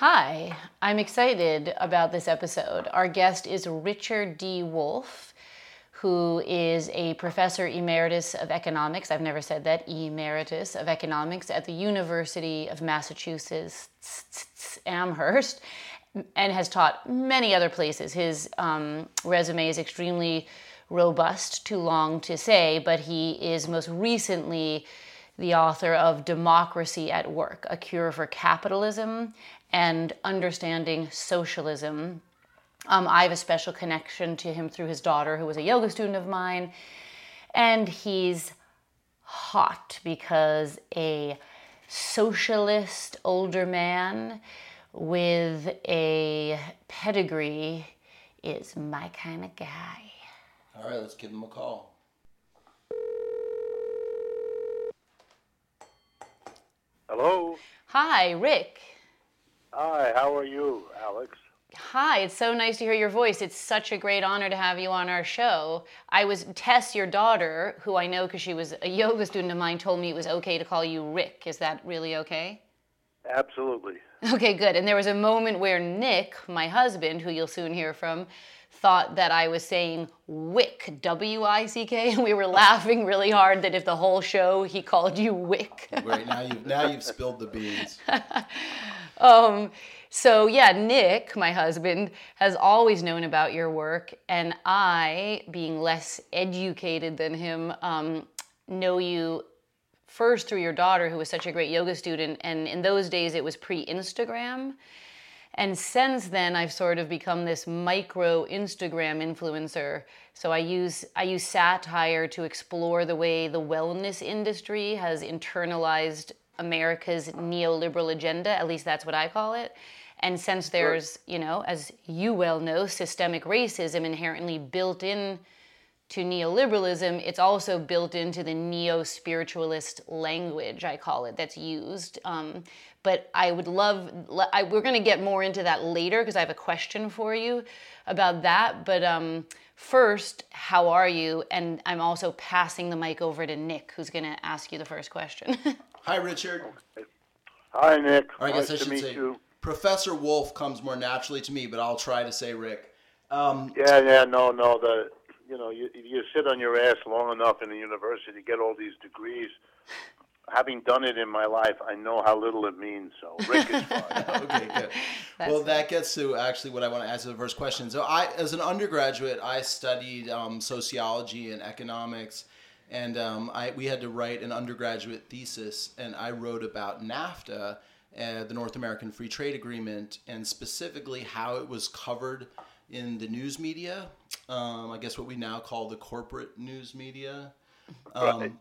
Hi, I'm excited about this episode. Our guest is Richard D. Wolff, who is a professor emeritus of economics. I've never said that, emeritus of economics at the University of Massachusetts Amherst, and has taught many other places. His um, resume is extremely robust, too long to say, but he is most recently the author of Democracy at Work A Cure for Capitalism and Understanding Socialism. Um, I have a special connection to him through his daughter, who was a yoga student of mine. And he's hot because a socialist older man with a pedigree is my kind of guy. All right, let's give him a call. Hello. Hi, Rick. Hi, how are you, Alex? Hi, it's so nice to hear your voice. It's such a great honor to have you on our show. I was Tess, your daughter, who I know because she was a yoga student of mine, told me it was okay to call you Rick. Is that really okay? Absolutely. Okay, good. And there was a moment where Nick, my husband, who you'll soon hear from, thought that I was saying Wick, W I C K, and we were laughing really hard that if the whole show he called you Wick. Great, now you've now you've spilled the beans. um, so yeah, Nick, my husband, has always known about your work, and I, being less educated than him, um, know you first through your daughter, who was such a great yoga student, and in those days it was pre-Instagram. And since then, I've sort of become this micro Instagram influencer. So I use I use satire to explore the way the wellness industry has internalized America's neoliberal agenda. At least that's what I call it. And since there's, you know, as you well know, systemic racism inherently built in to neoliberalism, it's also built into the neo spiritualist language, I call it, that's used. Um, but I would love, I, we're going to get more into that later because I have a question for you about that. But um, first, how are you? And I'm also passing the mic over to Nick, who's going to ask you the first question. Hi, Richard. Hi, Nick. Or I nice guess I to should meet say you. Professor Wolff comes more naturally to me, but I'll try to say Rick. Um, Yeah, yeah, no, no. The you know, you you sit on your ass long enough in the university, to get all these degrees. Having done it in my life, I know how little it means. So Rick is fine. okay, good. well, that gets to actually what I want to ask the first question. So, I, as an undergraduate, I studied um, sociology and economics, and um, I, we had to write an undergraduate thesis, and I wrote about NAFTA, uh, the North American Free Trade Agreement, and specifically how it was covered in the news media. Um, I guess what we now call the corporate news media. Um, Right.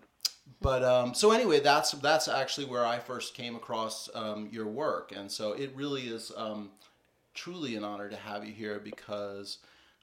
But um, so anyway, that's that's actually where I first came across um, your work, and so it really is um, truly an honor to have you here because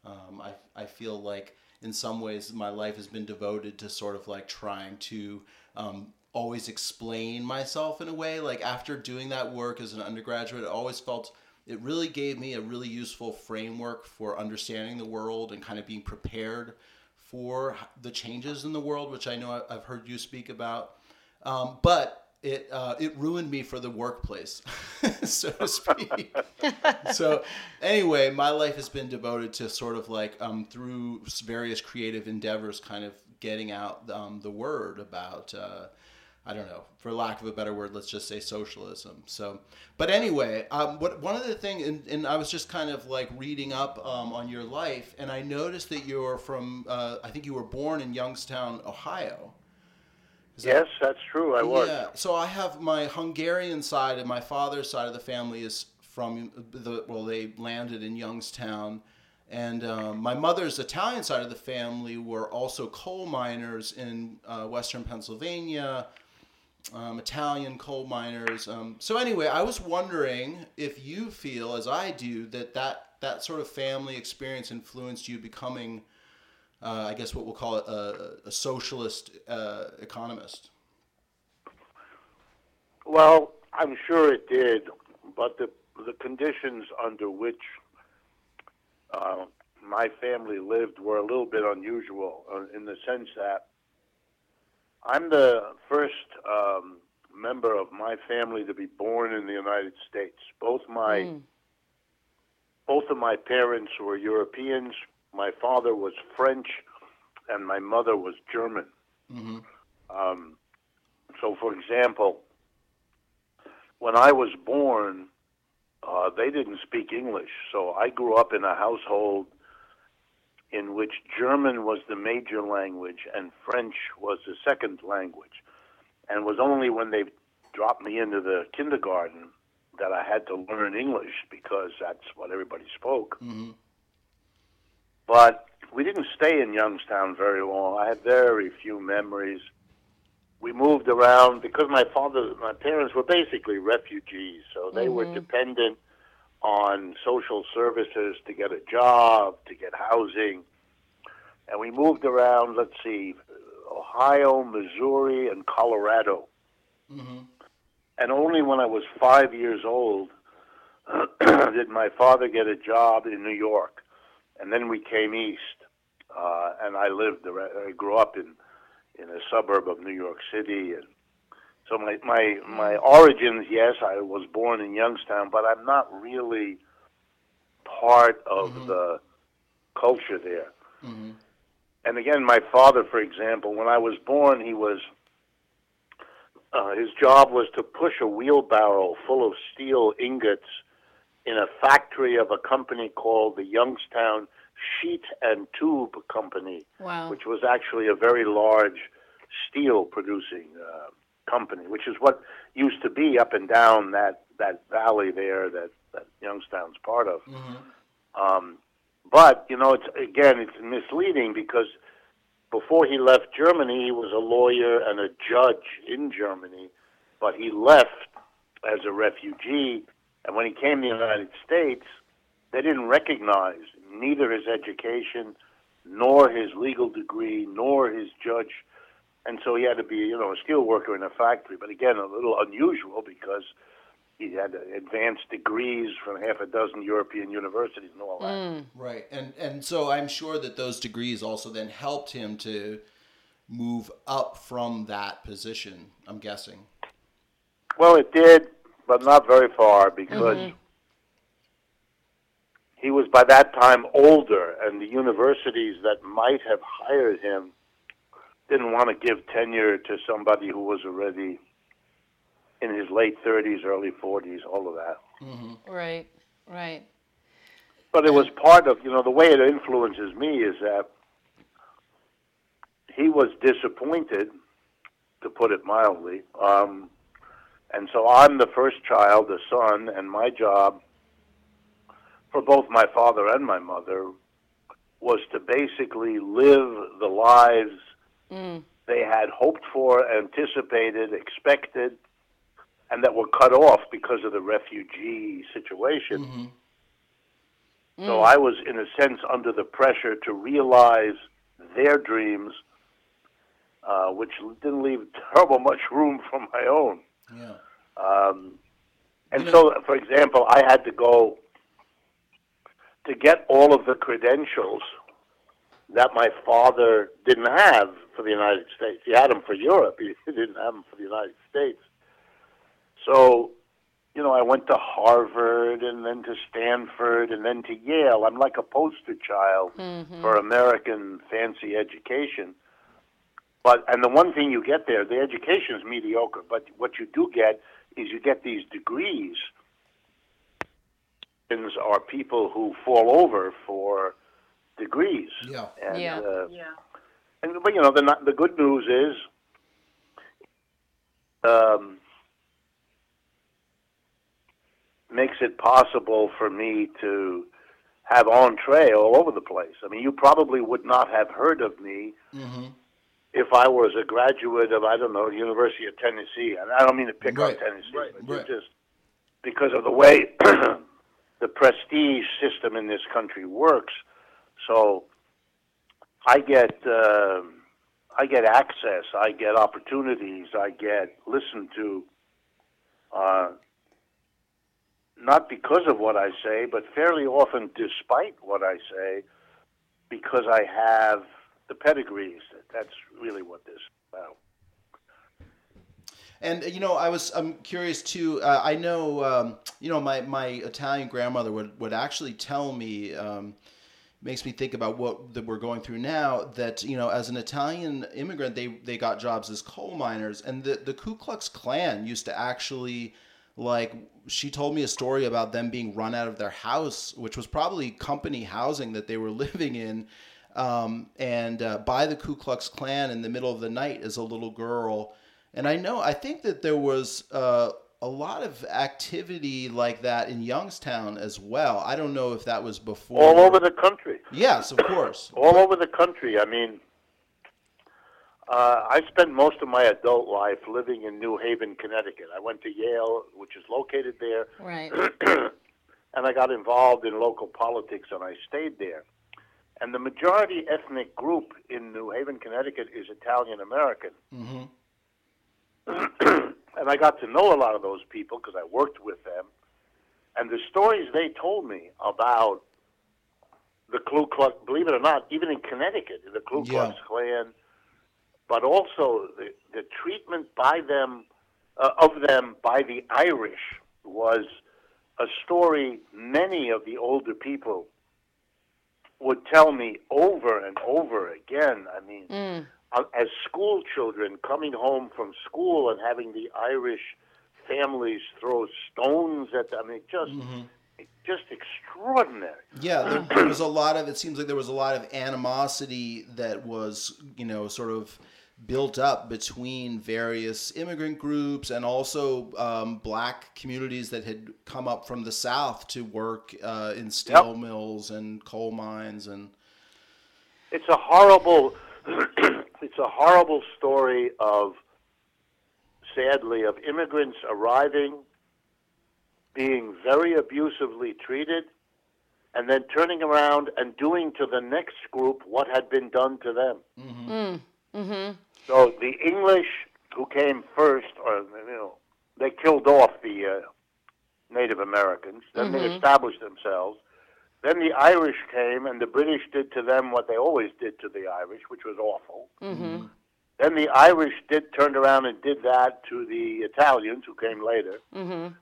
um, I I feel like in some ways my life has been devoted to sort of like trying to um, always explain myself in a way. Like after doing that work as an undergraduate, I always felt it really gave me a really useful framework for understanding the world and kind of being prepared for the changes in the world, which I know I've heard you speak about. Um, but it uh, it ruined me for the workplace, so to speak. so anyway, my life has been devoted to sort of like um, through various creative endeavors, kind of getting out um, the word about. Uh, I don't know, for lack of a better word, let's just say socialism. So, but anyway, um, what one of the thing, and, and I was just kind of like reading up um, on your life, and I noticed that you're from, uh, I think you were born in Youngstown, Ohio. Is that- yes, that's true. I was. yeah. So I have my Hungarian side and my father's side of the family is from the well, they landed in Youngstown, and um, my mother's Italian side of the family were also coal miners in uh, western Pennsylvania. Um, Italian coal miners. Um, so anyway, I was wondering if you feel, as I do, that that, that sort of family experience influenced you becoming, uh, I guess, what we'll call it a, a socialist uh, economist. Well, I'm sure it did, but the the conditions under which uh, my family lived were a little bit unusual uh, in the sense that I'm the first um, member of my family to be born in the United States. Both my Mm. both of my parents were Europeans. My father was French, and my mother was German. hmm Um, so, for example, when I was born, uh, they didn't speak English. So I grew up in a household in which German was the major language and French was the second language. And it was only when they dropped me into the kindergarten that I had to learn English because that's what everybody spoke. hmm But we didn't stay in Youngstown very long. I had very few memories. We moved around because my father, my parents were basically refugees, so they were Mhm. dependent on social services to get a job, to get housing. And we moved around, let's see, Ohio, Missouri, and Colorado. hmm And only when I was five years old did my father get a job in New York. And then we came east, uh, and I lived. I grew up in in a suburb of New York City, and so my my my origins. Yes, I was born in Youngstown, but I'm not really part of Mhm. the culture there. hmm And again, my father, for example, when I was born, he was uh, his job was to push a wheelbarrow full of steel ingots in a factory of a company called the Youngstown Sheet and Tube Company, Wow. which was actually a very large steel producing uh, company, which is what used to be up and down that that valley there that that Youngstown's part of. hmm Um, but you know, it's again, it's misleading because before he left Germany, he was a lawyer and a judge in Germany, but he left as a refugee, and when he came to the United States, they didn't recognize neither his education, nor his legal degree, nor his judge, and so he had to be, you know, a steel worker in a factory. But again, a little unusual because he had advanced degrees from half a dozen European universities and all that. Mm. Right, and and so I'm sure that those degrees also then helped him to move up from that position. I'm guessing. Well, it did, but not very far because he was by that time older, and the universities that might have hired him didn't want to give tenure to somebody who was already in his late 30s, early 40s, all of that. hmm Right. Right. But it was part of, you know, the way it influences me is that he was disappointed, to put it mildly. Um, and so I'm the first child, the son, and my job for both my father and my mother was to basically live the lives Mm. they had hoped for, anticipated, expected, and that were cut off because of the refugee situation. hmm So Mm. I was, in a sense, under the pressure to realize their dreams, uh, which didn't leave terrible much room for my own. Yeah. Um, and You so, for example, I had to go to get all of the credentials that my father didn't have for the United States. He had them for Europe. He didn't have them for the United States. So, you know, I went to Harvard and then to Stanford and then to Yale. I'm like a poster child Mhm. for American fancy education. But and the one thing you get there, the education is mediocre. But what you do get is you get these degrees. Are people who fall over for degrees. Yeah. And, Yeah. Uh, Yeah. and but you know the not- the good news is, um, makes it possible for me to have entree all over the place. I mean, you probably would not have heard of me hmm if I was a graduate of I don't know University of Tennessee, and I don't mean to pick Right. on Tennessee, Right. but Right. just because of the way the prestige system in this country works. So I get uh, I get access, I get opportunities, I get listened to. Uh, not because of what I say, but fairly often despite what I say, because I have the pedigrees. That's really what this is about. And you know, I was I'm curious too. Uh, I know um, you know my my Italian grandmother would would actually tell me. Um, makes me think about what that we're going through now that you know as an Italian immigrant they they got jobs as coal miners and the the Ku Klux Klan used to actually like she told me a story about them being run out of their house which was probably company housing that they were living in um, and uh, by the Ku Klux Klan in the middle of the night as a little girl and I know I think that there was uh, a lot of activity like that in Youngstown as well. I don't know if that was before. All over the country. Yes, of course. All over the country. I mean, uh, I spent most of my adult life living in New Haven, Connecticut. I went to Yale, which is located there. Right. and I got involved in local politics and I stayed there. And the majority ethnic group in New Haven, Connecticut is Italian American. hmm and I got to know a lot of those people because I worked with them. And the stories they told me about the Ku Klux, believe it or not, even in Connecticut, the Ku Klux Yeah. Klan, but also the, the treatment by them, uh, of them by the Irish was a story many of the older people would tell me over and over again. I mean, Mm. uh, as school children coming home from school and having the Irish families throw stones at them. I mean, just just extraordinary. Yeah, there, there was a lot of. It seems like there was a lot of animosity that was, you know, sort of built up between various immigrant groups and also um, black communities that had come up from the south to work uh, in steel mills and coal mines and. It's a horrible it's a horrible story of sadly of immigrants arriving being very abusively treated and then turning around and doing to the next group what had been done to them. Mm. Mm-hmm. So the English who came first, or you know, they killed off the uh, Native Americans. Then they Mhm. established themselves. Then the Irish came, and the British did to them what they always did to the Irish, which was awful. Mm-hmm. Then the Irish did turned around and did that to the Italians, who came later. Mm-hmm.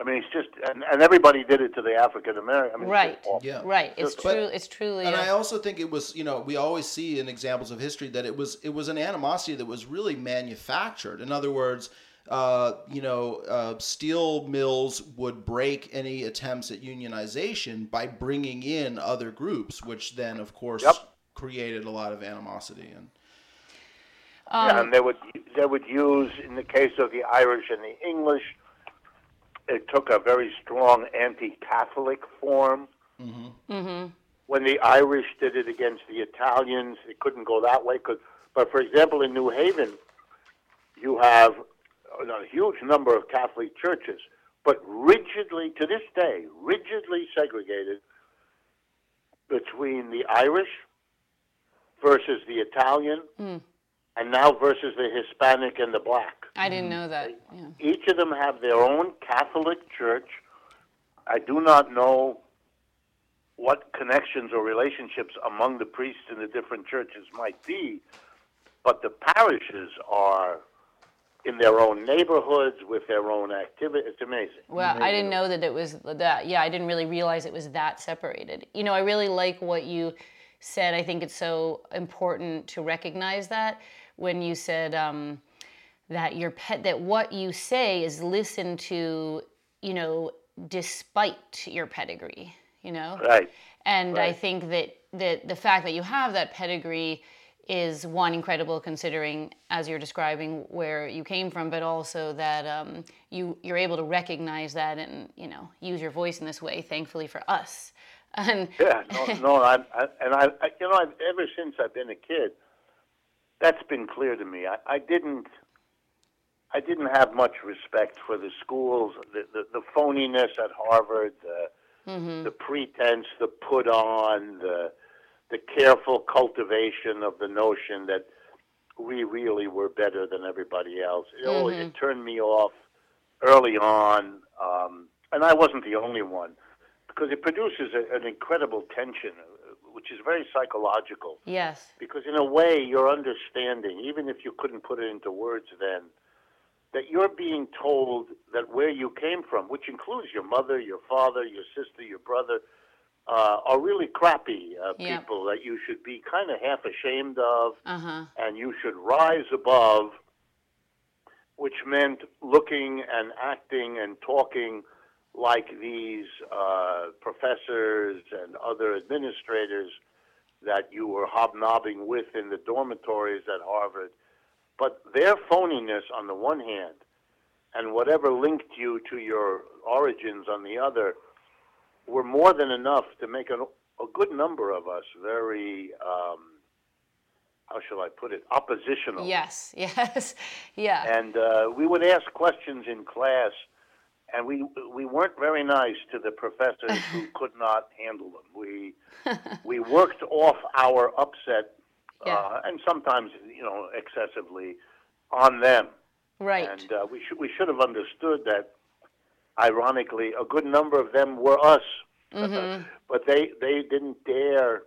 I mean, it's just, and, and everybody did it to the African American. I mean, it's Right. just. Yeah. Right. It's But- true. It's truly. And a- I also think it was, you know, we always see in examples of history that it was it was an animosity that was really manufactured. In other words, uh, you know, uh, steel mills would break any attempts at unionization by bringing in other groups, which then, of course, Yep. created a lot of animosity. And um, yeah, and they would they would use in the case of the Irish and the English, it took a very strong anti-Catholic form. mm-hmm. When the Irish did it against the Italians, it couldn't go that way. Cause, but for example, in New Haven, you have a huge number of Catholic churches, but rigidly to this day, rigidly segregated between the Irish versus the Italian, Mm. And now versus the Hispanic and the black. I didn't know that. Yeah. Each of them have their own Catholic church. I do not know what connections or relationships among the priests in the different churches might be, but the parishes are in their own neighborhoods with their own activity. It's amazing. Well, I didn't know that it was that. Yeah, I didn't really realize it was that separated. You know, I really like what you said. I think it's so important to recognize that when you said um, that your pet, that what you say is listen to, you know, despite your pedigree. You know, Right. and I think that, that the fact that you have that pedigree is one incredible considering as you're describing where you came from, but also that um, you you're able to recognize that and you know use your voice in this way. Thankfully for us, and Yeah, no, no I, I, and I, I, you know, I've, ever since I've been a kid, that's been clear to me. I, I didn't, I didn't have much respect for the schools, the, the, the phoniness at Harvard, the, mm-hmm, the pretense, the put on, the, the careful cultivation of the notion that we really were better than everybody else. It, always, it turned me off early on, um, and I wasn't the only one because it produces a, an incredible tension, which is very psychological. yes, Because in a way, you're understanding, even if you couldn't put it into words then, that you're being told that where you came from, which includes your mother, your father, your sister, your brother, uh, are really crappy uh, people that you should be kind of half ashamed of, Uh huh. and you should rise above, which meant looking and acting and talking like these uh, professors and other administrators that you were hobnobbing with in the dormitories at Harvard. But their phoniness on the one hand, and whatever linked you to your origins on the other, were more than enough to make an, a good number of us very, um, how shall I put it, oppositional. Yes. Yes. Yeah. And uh, we would ask questions in class, and we we weren't very nice to the professors who could not handle them. We we worked off our upset, Yeah. uh, and sometimes you know excessively, on them. right. And uh, we should we should have understood that. Ironically, a good number of them were us, Mm-hmm. but they they didn't dare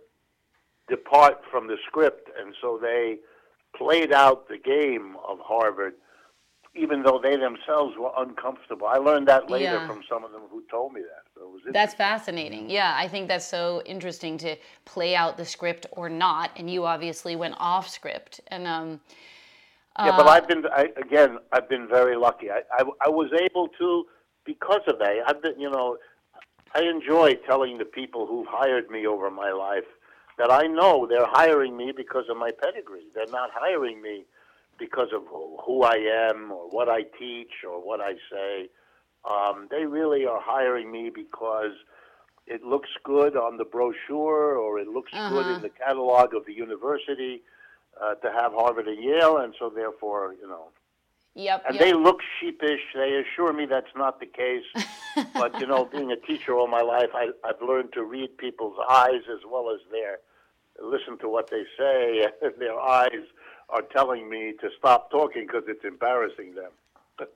depart from the script, and so they played out the game of Harvard, even though they themselves were uncomfortable. I learned that later Yeah. from some of them who told me that. So it was That's fascinating. Yeah, I think that's so interesting to play out the script or not. And you obviously went off script. And um, Yeah, but I've been I, again. I've been very lucky. I, I I was able to because of that. I've been you know. I enjoy telling the people who've hired me over my life that I know they're hiring me because of my pedigree. They're not hiring me because of who I am or what I teach or what I say. Um, they really are hiring me because it looks good on the brochure or it looks good Uh-huh. in the catalog of the university uh, to have Harvard and Yale, and so therefore, you know. yep. And yep. they look sheepish. They assure me that's not the case. but you know, being a teacher all my life, I, I've learned to read people's eyes as well as their listen to what they say. their eyes are telling me to stop talking because it's embarrassing them.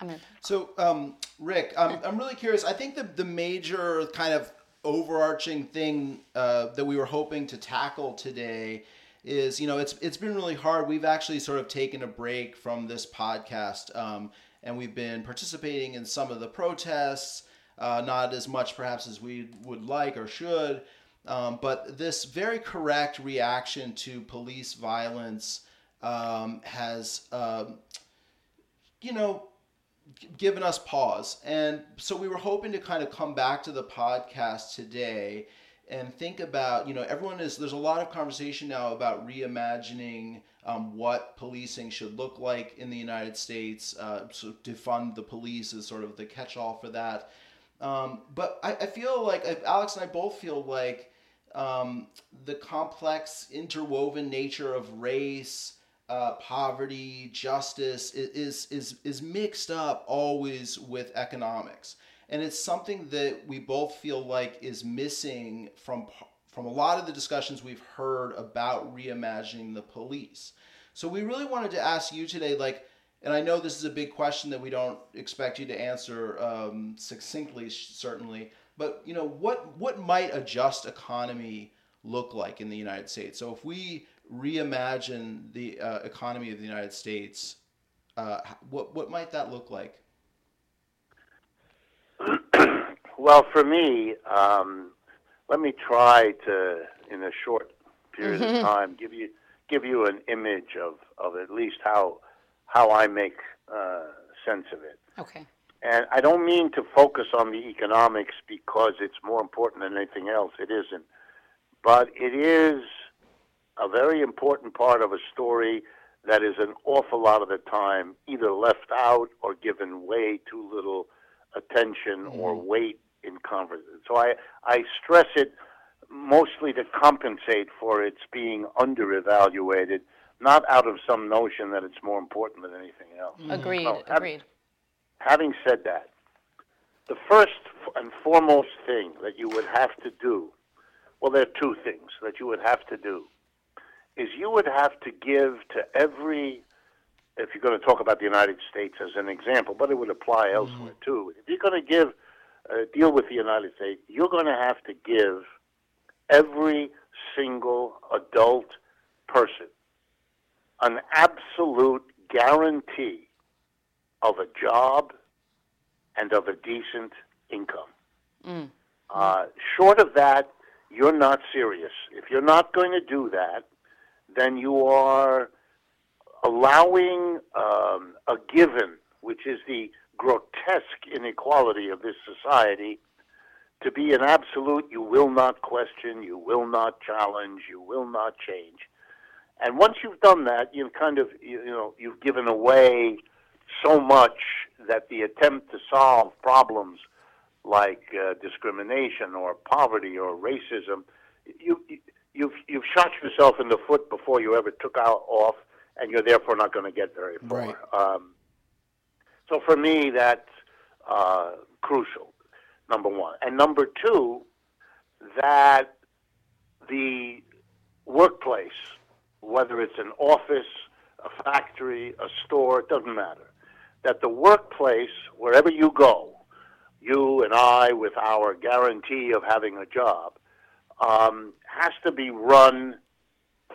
I'm So, um, Rick, I'm, I'm really curious. I think the, the major kind of overarching thing uh, that we were hoping to tackle today is, you know, it's it's been really hard. We've actually sort of taken a break from this podcast, um, and we've been participating in some of the protests, uh, not as much perhaps as we would like or should. Um, but this very correct reaction to police violence um, has, um, you know, given us pause. And so we were hoping to kind of come back to the podcast today and think about, you know, everyone is, there's a lot of conversation now about reimagining um, what policing should look like in the United States. Uh, so defund the police is sort of the catch all for that. Um, but I, I feel like uh, Alex and I both feel like um, the complex interwoven nature of race, uh, poverty, justice is is is mixed up always with economics, and it's something that we both feel like is missing from from a lot of the discussions we've heard about reimagining the police. So we really wanted to ask you today, like, and I know this is a big question that we don't expect you to answer um, succinctly, certainly, but you know, what what might a just economy look like in the United States? So if we reimagine the uh, economy of the United States, uh, what what might that look like? Well, for me, um, let me try to, in a short period of time, give you give you an image of, of at least how how I make uh, sense of it. okay. And I don't mean to focus on the economics because it's more important than anything else. It isn't. But it is a very important part of a story that is an awful lot of the time either left out or given way too little attention mm-hmm. or weight in conversation. So I, I stress it mostly to compensate for its being under-evaluated, not out of some notion that it's more important than anything else. Agreed. Ab- agreed. Having said that, the first and foremost thing that you would have to do, well, there are two things that you would have to do, is you would have to give to every, if you're going to talk about the United States as an example, but it would apply elsewhere too. If you're going to give, uh, deal with the United States, you're going to have to give every single adult person an absolute guarantee of a job and of a decent income. Uh, short of that, you're not serious. If you're not going to do that, then you are allowing um, a given, which is the grotesque inequality of this society, to be an absolute you will not question, you will not challenge, you will not change. And once you've done that, you've kind of, you, you know, you've given away so much that the attempt to solve problems like uh, discrimination or poverty or racism, you, you, you've, you've shot yourself in the foot before you ever took out off, and you're therefore not going to get very far. Right. Um, so for me, that's uh, crucial, number one. And number two, that the workplace, whether it's an office, a factory, a store, it doesn't matter, that the workplace, wherever you go, you and I, with our guarantee of having a job, um, has to be run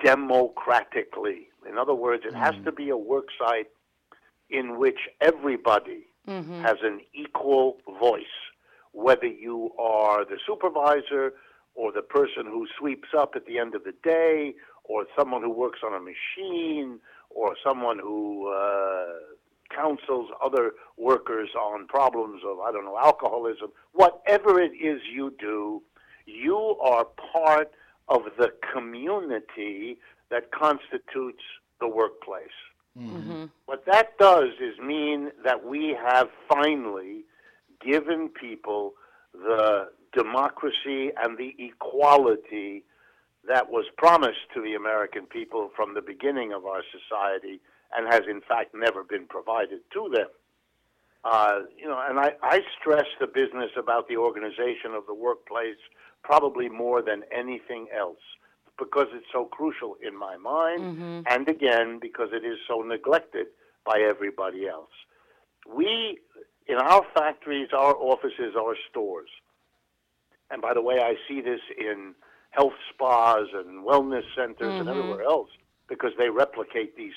democratically. In other words, it has to be a work site in which everybody has an equal voice, whether you are the supervisor or the person who sweeps up at the end of the day or someone who works on a machine or someone who uh, counsels other workers on problems of, I don't know, alcoholism. Whatever it is you do, you are part of the community that constitutes the workplace. Mm-hmm. What that does is mean that we have finally given people the democracy and the equality that was promised to the American people from the beginning of our society and has in fact never been provided to them. Uh, you know, and I, I stress the business about the organization of the workplace probably more than anything else because it's so crucial in my mind, and again, because it is so neglected by everybody else. We, in our factories, our offices, our stores, and by the way, I see this in health spas and wellness centers and everywhere else because they replicate these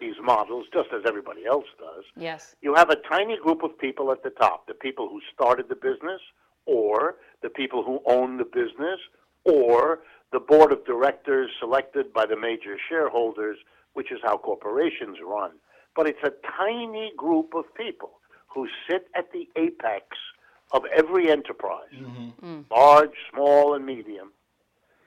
these models just as everybody else does. Yes. You have a tiny group of people at the top, the people who started the business, or the people who own the business, or the board of directors selected by the major shareholders, which is how corporations run. But it's a tiny group of people who sit at the apex of every enterprise, mm-hmm. mm. large, small, and medium,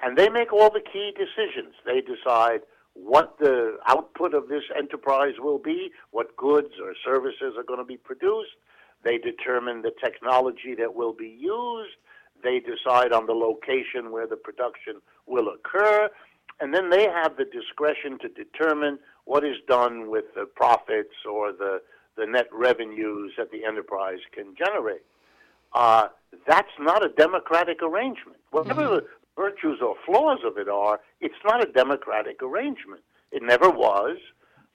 and they make all the key decisions. They decide what the output of this enterprise will be, what goods or services are going to be produced. They determine the technology that will be used. They decide on the location where the production will occur. And then they have the discretion to determine what is done with the profits or the, the net revenues that the enterprise can generate. Uh, that's not a democratic arrangement. Whatever the virtues or flaws of it are, it's not a democratic arrangement. It never was.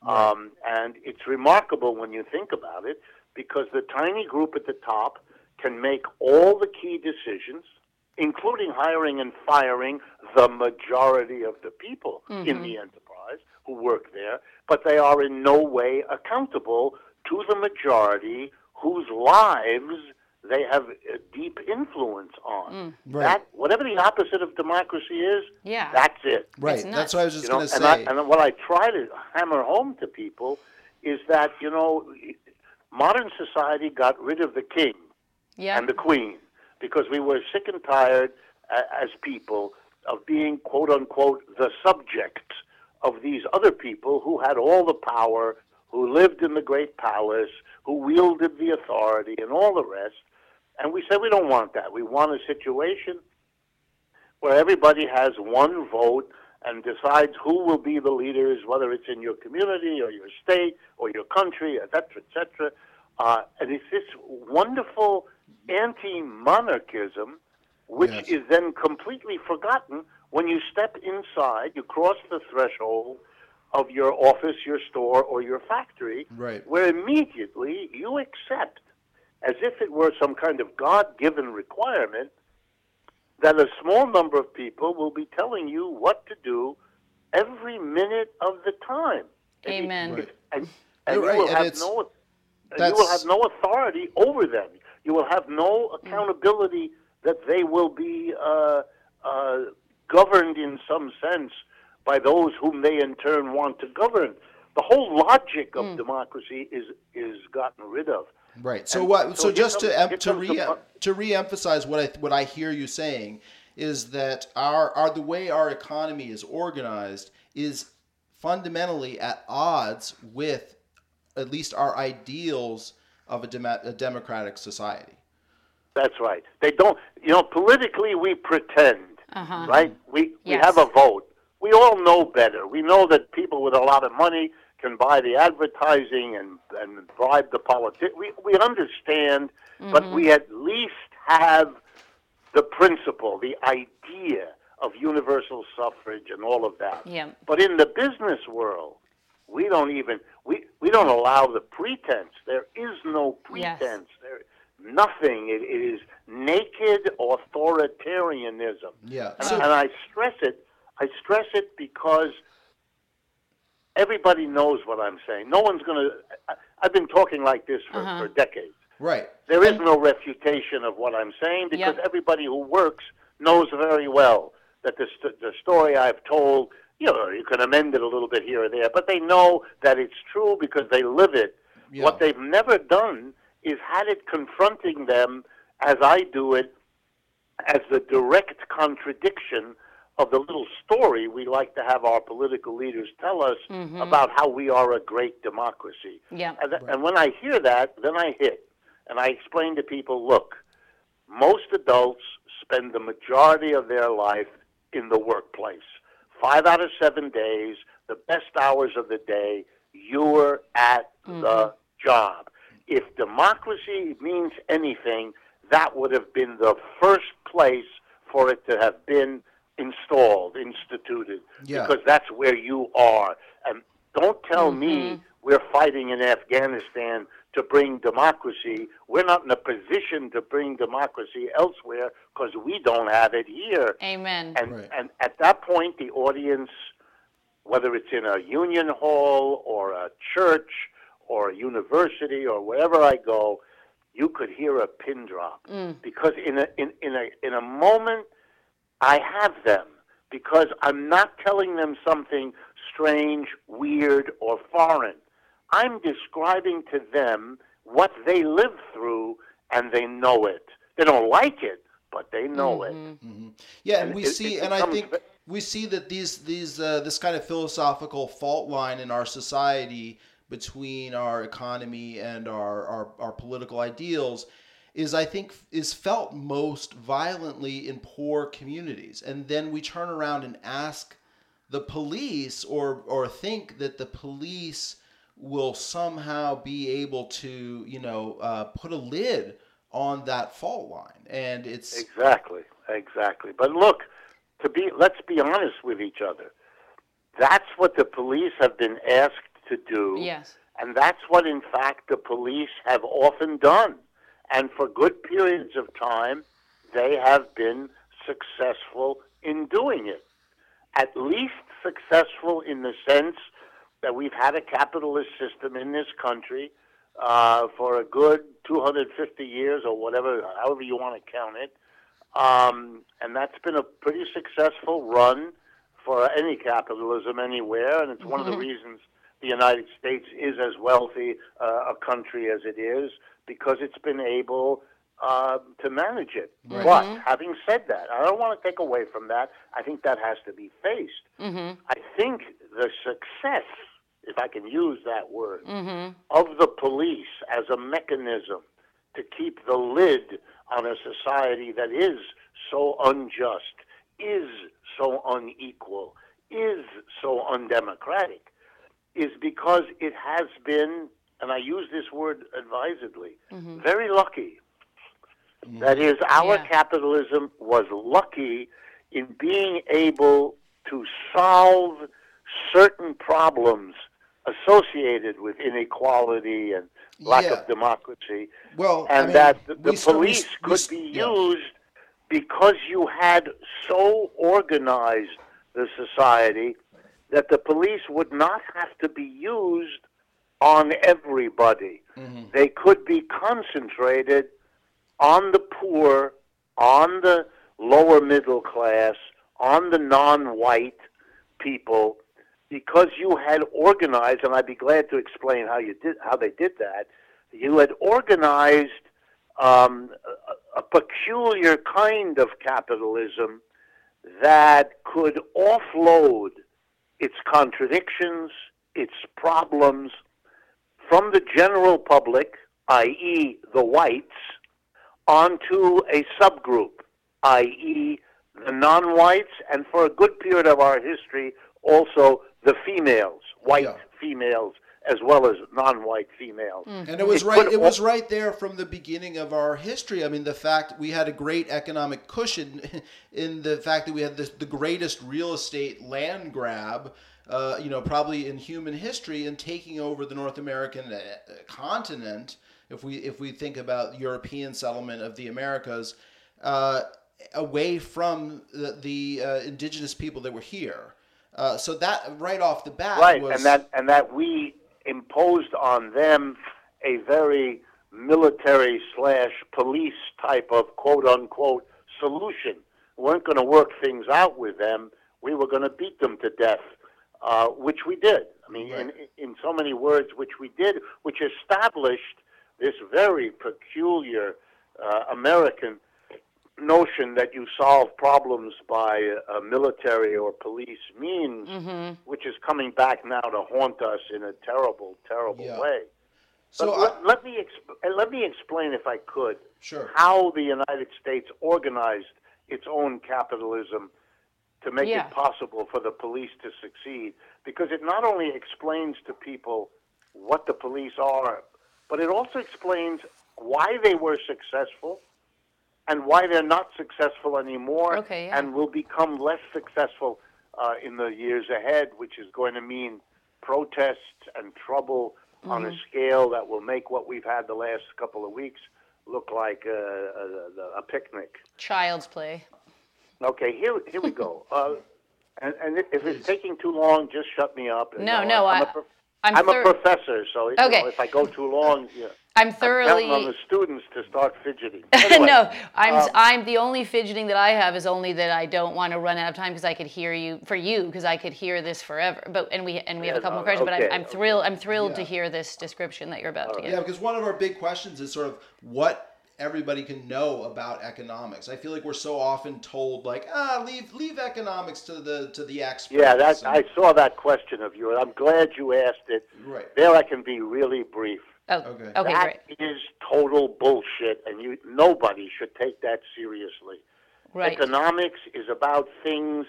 Um, and it's remarkable when you think about it because the tiny group at the top can make all the key decisions, including hiring and firing the majority of the people in the enterprise who work there, but they are in no way accountable to the majority whose lives they have a deep influence on. Mm. Right. That whatever the opposite of democracy is, Yeah. that's it. Right. That's what I was just You know, going to and, I, say. and what I try to hammer home to people is that you know, modern society got rid of the king Yeah. and the queen because we were sick and tired a- as people of being quote unquote the subject of these other people who had all the power, who lived in the great palace, who wielded the authority, and all the rest. And we said we don't want that. We want a situation where everybody has one vote and decides who will be the leaders, whether it's in your community or your state or your country, et cetera, et cetera. Uh, and it's this wonderful anti-monarchism, which Yes. is then completely forgotten when you step inside, you cross the threshold of your office, your store, or your factory, Right. where immediately you accept, as if it were some kind of God-given requirement, that a small number of people will be telling you what to do every minute of the time. And you- Amen. Right. And, and You're right, will and have no you will have no authority over them. You will have no accountability that they will be uh, uh, governed in some sense by those whom they in turn want to govern. The whole logic of democracy is is gotten rid of. Right. So And what? so So, just comes- to em- to comes the re pu- to reemphasize what I what I hear you saying is that our our the way our economy is organized is fundamentally at odds with at least our ideals of a, dem- a democratic society. That's right. They don't. You know, politically we pretend, Uh-huh. right? We we Yes. have a vote. We all know better. We know that people with a lot of money can buy the advertising and and bribe the politics. We we understand, but mm-hmm. we at least have the principle, the idea of universal suffrage and all of that. Yeah. But in the business world, we don't even we, we don't allow the pretense. There is no Yes. pretense. There nothing. It, it is naked authoritarianism. Yeah. And, So and I stress it. I stress it because everybody knows what I'm saying. No one's going to. I've been talking like this for, Uh-huh. for decades. right. There is no refutation of what I'm saying because Yep. everybody who works knows very well that the, st- the story I've told, you know, you can amend it a little bit here or there, but they know that it's true because they live it. Yeah. What they've never done is had it confronting them as I do it as the direct contradiction of the little story we like to have our political leaders tell us mm-hmm. about how we are a great democracy. Yeah. And, th- and when I hear that, then I hit. And I explain to people look, most adults spend the majority of their life in the workplace. Five out of seven days, the best hours of the day, you're at mm-hmm. the job. If democracy means anything, that would have been the first place for it to have been installed, instituted, Yeah. because that's where you are. And don't tell me mm-hmm. we're fighting in Afghanistan to bring democracy. We're not in a position to bring democracy elsewhere because we don't have it here. Amen. And, Right. and at that point, the audience, whether it's in a union hall or a church or a university or wherever I go, you could hear a pin drop mm. because in a in, in a in a moment I have them because I'm not telling them something strange, weird, or foreign. I'm describing to them what they live through and they know it. They don't like it, but they know it. Yeah, and And we it- see, it and I think ve- we see that these these uh, this kind of philosophical fault line in our society between our economy and our, our our political ideals is I think is felt most violently in poor communities, and then we turn around and ask the police or or think that the police will somehow be able to you know uh, put a lid on that fault line, and it's Exactly, exactly. But look, to be let's be honest with each other. That's what the police have been asked to do. Yes. And that's what in fact the police have often done. And for good periods of time they have been successful in doing it. At least successful in the sense that we've had a capitalist system in this country uh, for a good 250 years or whatever, however you want to count it. Um, and that's been a pretty successful run for any capitalism anywhere, and it's one of the reasons the United States is as wealthy uh, a country as it is because it's been able uh, to manage it. But mm-hmm. having said that, I don't want to take away from that. I think that has to be faced. Mm-hmm. I think the success, if I can use that word, mm-hmm. of the police as a mechanism to keep the lid on a society that is so unjust, is so unequal, is so undemocratic, is because it has been, and I use this word advisedly, mm-hmm. very lucky. Mm. That is, our Yeah. capitalism was lucky in being able to solve certain problems associated with inequality and lack Yeah. of democracy, Well, I and mean, that the, the police s- we could s- be yeah. used because you had so organized the society that the police would not have to be used on everybody. They could be concentrated on the poor, on the lower middle class, on the non-white people, because you had organized, and I'd be glad to explain how you did how they did that. You had organized um, a, a peculiar kind of capitalism that could offload its contradictions, its problems from the general public, i.e., the whites, onto a subgroup, i.e., the non whites, and for a good period of our history, also the females, white Yeah. females, as well as non white females. Mm. And it was It right. It was right there from the beginning of our history. I mean, the fact we had a great economic cushion in the fact that we had this, the greatest real estate land grab, uh, you know, probably in human history, and taking over the North American uh, continent. If we if we think about European settlement of the Americas, uh, away from the, the uh, indigenous people that were here. Uh, so that right off the bat, right was, and that and that we imposed on them a very military slash police type of quote unquote solution we weren't going to work things out with them we were going to beat them to death uh, which we did i mean in, in so many words which we did which established this very peculiar uh, american notion that you solve problems by uh, military or police means, which is coming back now to haunt us in a terrible, terrible Yeah. way. So But I- let, let me exp- let me explain, if I could, Sure. how the United States organized its own capitalism to make Yeah. it possible for the police to succeed. Because it not only explains to people what the police are, but it also explains why they were successful and why they're not successful anymore Okay, yeah. and will become less successful uh, in the years ahead, which is going to mean protests and trouble on Mm-hmm. a scale that will make what we've had the last couple of weeks look like a, a, a picnic. Child's play. Okay, here here we go. Uh, and and if if it's taking too long, just shut me up. And, No, uh, no, I'm, a I- prof- I'm I'm a thir- professor, so you Okay. know, if I go too long, yeah, I'm I'm thoroughly. counting on the students to start fidgeting. Anyway, no, I'm um, I'm the only fidgeting that I have is only that I don't want to run out of time because I could hear you for you because I could hear this forever. But and we and we have a Yeah, couple more no, questions. But I'm, I'm okay. thrilled. I'm thrilled to Yeah. hear this description that you're about to give. Yeah, because one of our big questions is sort of what everybody can know about economics. I feel like we're so often told like, ah, leave leave economics to the to the experts. Yeah, that and- I saw that question of yours. I'm glad you asked it. Right. There, I can be really brief. Oh, Okay. okay, That great. is total bullshit, and you nobody should take that seriously. Right. Economics is about things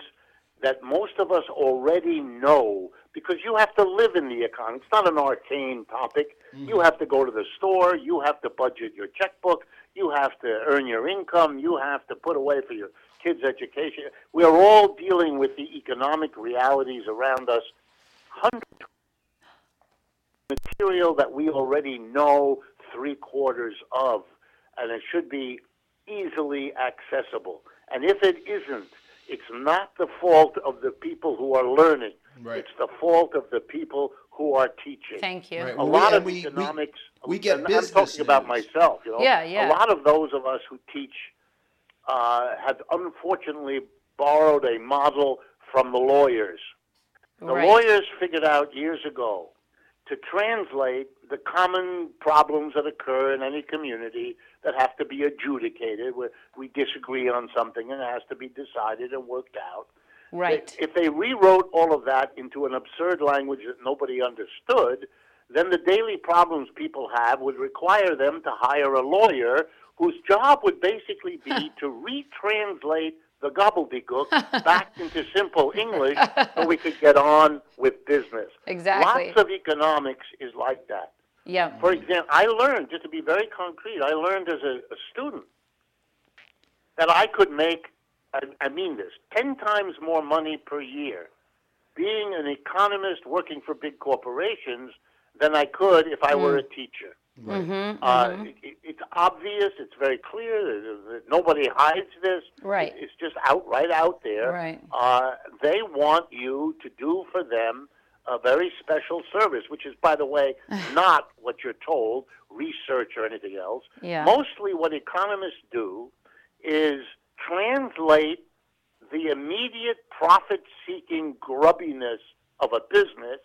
that most of us already know because you have to live in the economy. It's not an arcane topic. Mm-hmm. You have to go to the store. You have to budget your checkbook. You have to earn your income. You have to put away for your kids' education. We are all dealing with the economic realities around us. Hundreds material that we already know three quarters of, and it should be easily accessible. And if it isn't, it's not the fault of the people who are learning. Right. It's the fault of the people who are teaching. Thank you. Right. A Well, lot and of we- we- economics. we get and business I'm talking about myself. You know, Yeah, yeah. A lot of those of us who teach uh, have unfortunately borrowed a model from the lawyers. The Right. lawyers figured out years ago to translate the common problems that occur in any community that have to be adjudicated, where we disagree on something and it has to be decided and worked out. Right. If they rewrote all of that into an absurd language that nobody understood, then the daily problems people have would require them to hire a lawyer whose job would basically be to retranslate the gobbledygook back into simple English so we could get on with business. Exactly. Lots of economics is like that. Yeah. For example, I learned, just to be very concrete, I learned as a, a student that I could make, I, I mean this, 10 times more money per year being an economist working for big corporations than I could if I were a teacher. Mm-hmm. Uh, it, it's obvious, it's very clear, that- that nobody hides this. Right. It's just out, right out there. Right. Uh, they want you to do for them a very special service, which is, by the way, not what you're told, research or anything else. Yeah. Mostly what economists do is translate the immediate profit seeking grubbiness of a business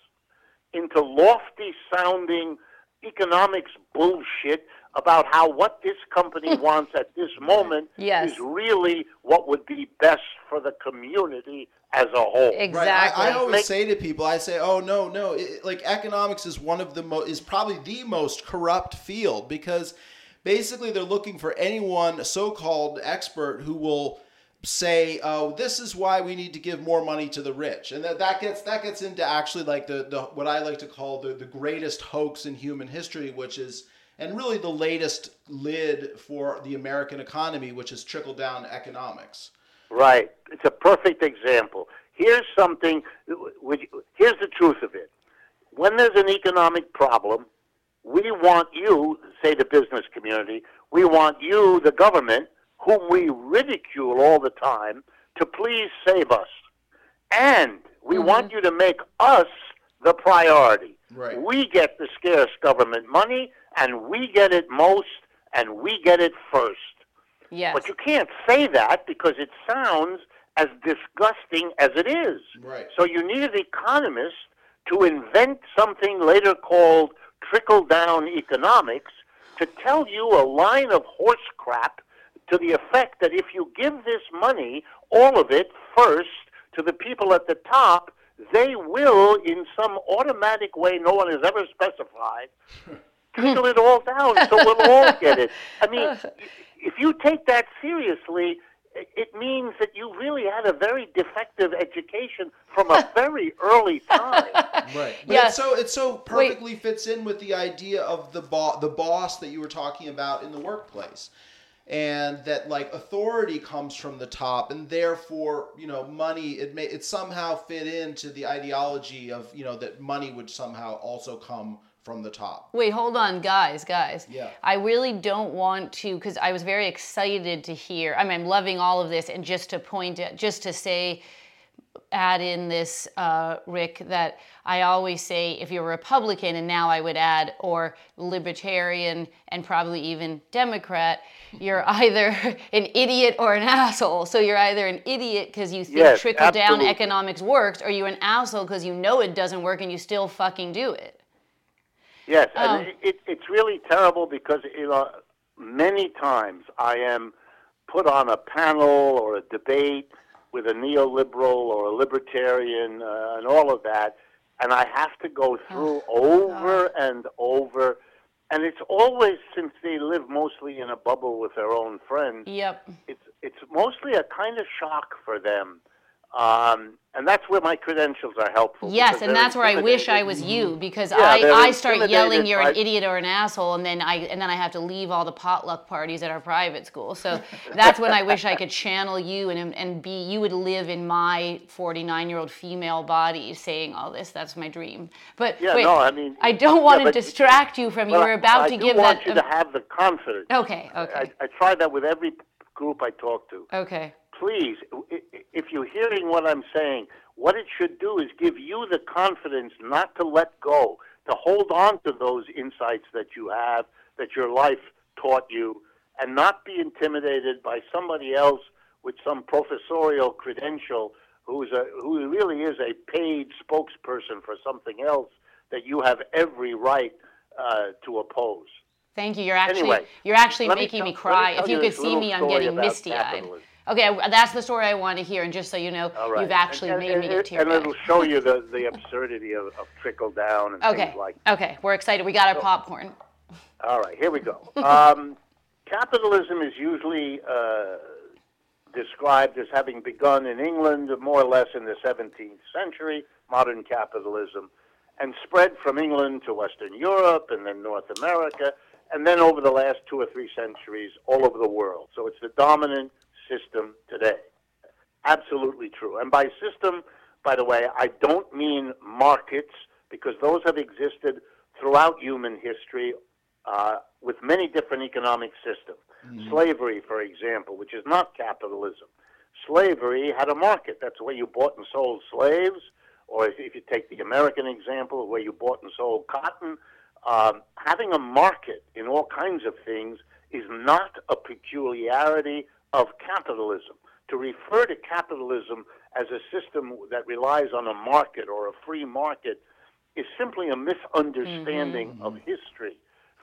into lofty sounding economics bullshit about how what this company wants at this moment Yes. is really what would be best for the community as a whole. Exactly. Right. I, I always Make- say to people, I say, "Oh no, no! It, like economics is one of the mo- is probably the most corrupt field because basically they're looking for anyone so-called expert who will say, "Oh, this is why we need to give more money to the rich," and that, that gets that gets into actually like the, the what I like to call the the greatest hoax in human history, which is and really the latest lid for the American economy, which is trickle down economics. Right. It's a perfect example. Here's something, here's the truth of it. When there's an economic problem, we want you, say the business community, we want you, the government, whom we ridicule all the time, to please save us. And we mm-hmm. want you to make us the priority. Right. We get the scarce government money, and we get it most, and we get it first. Yes. But you can't say that because it sounds as disgusting as it is. Right. So you need an economist to invent something later called trickle down economics to tell you a line of horse crap to the effect that if you give this money, all of it, first to the people at the top, they will, in some automatic way no one has ever specified, trickle it all down so we'll all get it. I mean, if you take that seriously, it means that you really had a very defective education from a very early time. Right. But Yeah. it's so it so perfectly fits in with the idea of the bo- the boss that you were talking about in the workplace. And that like authority comes from the top and therefore, you know, money it may it somehow fit into the ideology of, you know, that money would somehow also come from the top. Wait, hold on, guys, guys. Yeah. I really don't want to, because I was very excited to hear. I mean, I'm loving all of this, and just to point at, just to say, add in this, uh, Rick, that I always say if you're a Republican, and now I would add, or Libertarian, and probably even Democrat, you're either an idiot or an asshole. So you're either an idiot because you think Yes, trickle down economics works, or you're an asshole because you know it doesn't work and you still fucking do it. Yes, Oh. and it, it, it's really terrible because you know many times I am put on a panel or a debate with a neoliberal or a libertarian uh, and all of that, and I have to go through over and over, and it's always since they live mostly in a bubble with their own friends. Yep. It's it's mostly a kind of shock for them. Um, and that's where my credentials are helpful. Yes, and that's where I wish I was you because Yeah, I, I start yelling you're an idiot or an asshole and then I and then I have to leave all the potluck parties at our private school. So that's when I wish I could channel you and and be you would live in my 49-year-old female body saying all this. That's my dream. But Yeah, wait, no, I mean- I don't yeah, want to distract you from you Well, were about I to give want that you to have the confidence. Okay, okay. I, I try that with every group I talk to. Okay. Please, if you're hearing what I'm saying, what it should do is give you the confidence not to let go, to hold on to those insights that you have, that your life taught you, and not be intimidated by somebody else with some professorial credential who's a who really is a paid spokesperson for something else that you have every right uh, to oppose. Thank you. You're actually Anyway, you're actually let me making tell- me cry. If you could see me, I'm getting misty-eyed. capitalism. Okay, that's the story I want to hear, and just so you know, right. you've actually and, made and, me and, get teary and it'll show you the, the absurdity of, of trickle down and Okay. things like Okay, we're excited. We got our popcorn. All right, here we go. Um, capitalism is usually uh, described as having begun in England more or less in the 17th century, modern capitalism, and spread from England to Western Europe and then North America, and then over the last two or three centuries all over the world. So it's the dominant system today. Absolutely true. And by system, by the way, I don't mean markets, because those have existed throughout human history uh, with many different economic systems. Slavery, for example, which is not capitalism. Slavery had a market. That's where you bought and sold slaves. or if you take the American example where you bought and sold cotton, um, having a market in all kinds of things is not a peculiarity of capitalism. To refer to capitalism as a system that relies on a market or a free market is simply a misunderstanding mm-hmm. of history.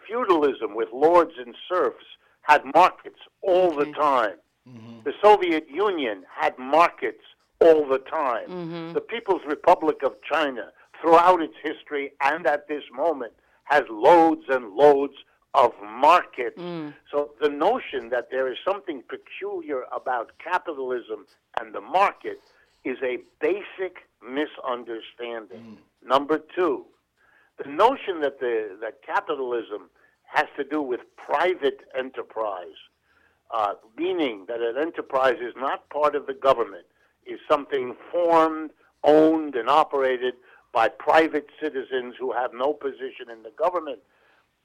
Feudalism with lords and serfs had markets all the time. Mm-hmm. The Soviet Union had markets all the time. Mm-hmm. The People's Republic of China, throughout its history and at this moment, has loads and loads of market. Mm. So the notion that there is something peculiar about capitalism and the market is a basic misunderstanding. Mm. Number two, the notion that the that capitalism has to do with private enterprise, uh, meaning that an enterprise is not part of the government, is something formed, owned, and operated by private citizens who have no position in the government.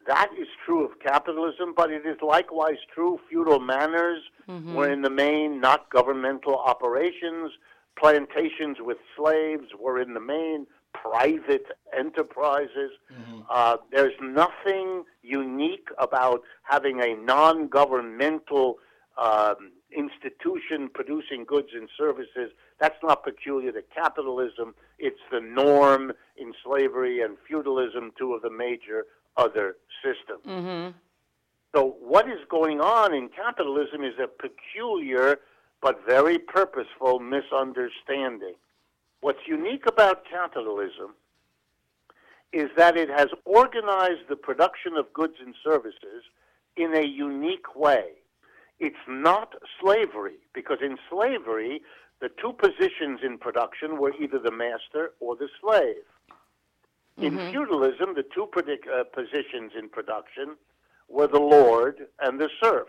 That is true of capitalism, but it is likewise true. Feudal manors mm-hmm. were in the main not governmental operations. Plantations with slaves were in the main private enterprises. Mm-hmm. Uh, there's nothing unique about having a non governmental um, institution producing goods and services. That's not peculiar to capitalism. It's the norm in slavery and feudalism, two of the major other system. Mm-hmm. So, what is going on in capitalism is a peculiar but very purposeful misunderstanding. What's unique about capitalism is that it has organized the production of goods and services in a unique way. It's not slavery, because in slavery, the two positions in production were either the master or the slave. Mm-hmm. In feudalism, the two predic- uh, positions in production were the lord and the serf.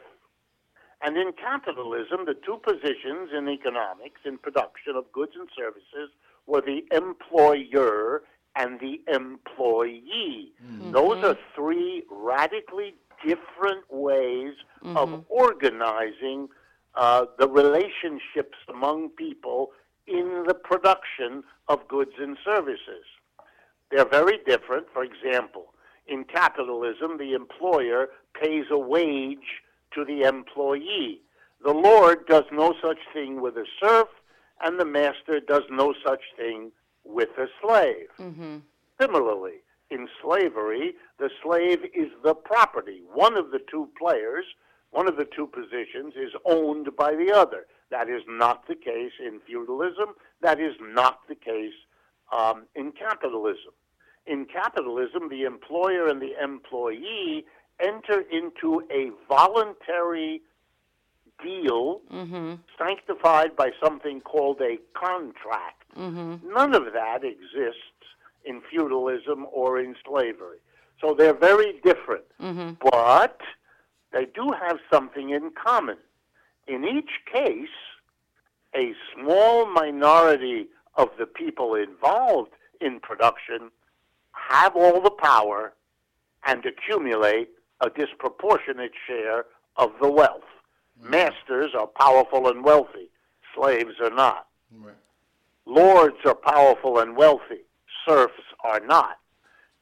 And in capitalism, the two positions in economics, in production of goods and services, were the employer and the employee. Mm-hmm. Those are three radically different ways mm-hmm. of organizing uh, the relationships among people in the production of goods and services. They're very different. For example, in capitalism, the employer pays a wage to the employee. The Lord does no such thing with a serf, and the master does no such thing with a slave. Mm-hmm. Similarly, in slavery, the slave is the property. One of the two players, one of the two positions, is owned by the other. That is not the case in feudalism. That is not the case um, in capitalism. In capitalism, the employer and the employee enter into a voluntary deal mm-hmm. sanctified by something called a contract. Mm-hmm. None of that exists in feudalism or in slavery. So they're very different. Mm-hmm. But they do have something in common. In each case, a small minority of the people involved in production have all the power and accumulate a disproportionate share of the wealth. Mm-hmm. Masters are powerful and wealthy, slaves are not. Right. Lords are powerful and wealthy, serfs are not.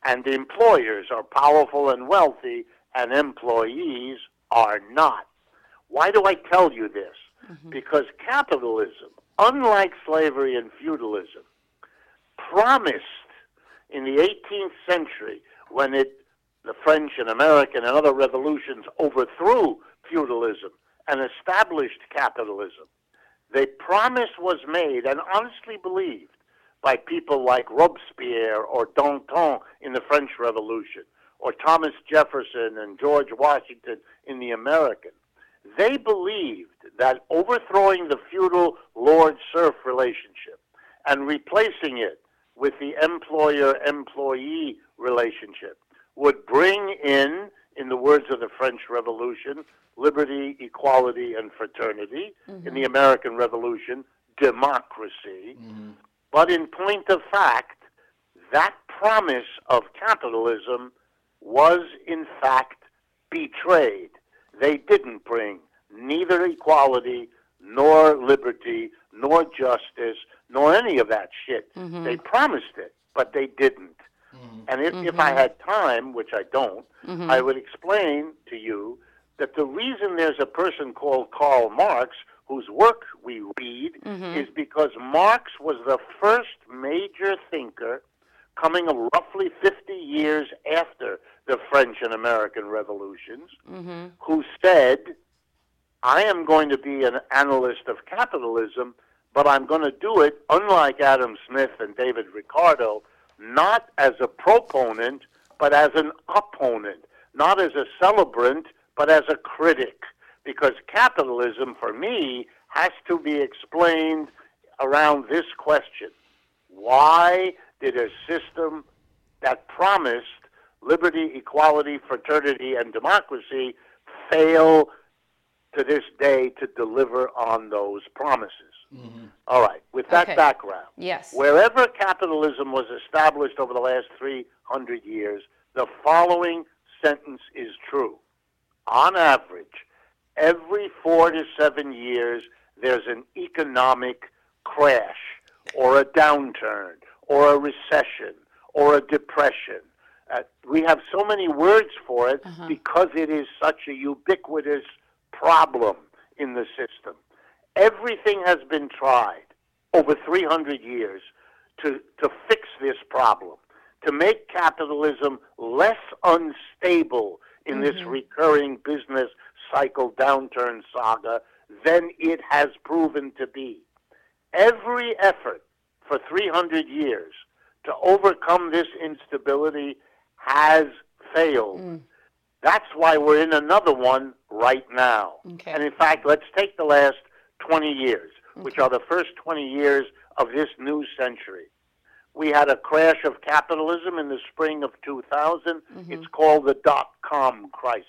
And employers are powerful and wealthy, and employees are not. Why do I tell you this? Mm-hmm. Because capitalism, unlike slavery and feudalism, promised in the 18th century when it the French and American and other revolutions overthrew feudalism and established capitalism. The promise was made and honestly believed by people like Robespierre or Danton in the French Revolution or Thomas Jefferson and George Washington in the American. They believed that overthrowing the feudal lord serf relationship and replacing it with the employer employee relationship would bring in, in the words of the French Revolution, liberty, equality, and fraternity. Mm-hmm. In the American Revolution, democracy. Mm-hmm. But in point of fact, that promise of capitalism was in fact betrayed. They didn't bring neither equality, nor liberty, nor justice, nor any of that shit. Mm-hmm. They promised it, but they didn't. Mm-hmm. And if, if I mm-hmm. had time, which I don't, I would explain to you that the reason there's a person called Karl Marx whose work we read is because Marx was the first major thinker coming roughly 50 years after the French and American revolutions who said, I am going to be an analyst of capitalism, but I'm going to do it, unlike Adam Smith and David Ricardo, not as a proponent, but as an opponent, not as a celebrant, but as a critic. Because capitalism, for me, has to be explained around this question Why did a system that promised liberty, equality, fraternity, and democracy fail to this day to deliver on those promises? All right, with that Okay. background, Yes. wherever capitalism was established over the last 300 years, the following sentence is true. On average, every four to seven years, there's an economic crash or a downturn or a recession or a depression. Uh, we have so many words for it because it is such a ubiquitous problem in the system. Everything has been tried over 300 years to, to fix this problem, to make capitalism less unstable in this mm-hmm. recurring business cycle downturn saga than it has proven to be. Every effort for 300 years to overcome this instability has failed. Mm. That's why we're in another one right now. Okay. And in fact, let's take the last 20 years, which are the first 20 years of this new century. We had a crash of capitalism in the spring of 2000. Mm-hmm. It's called the dot com crisis.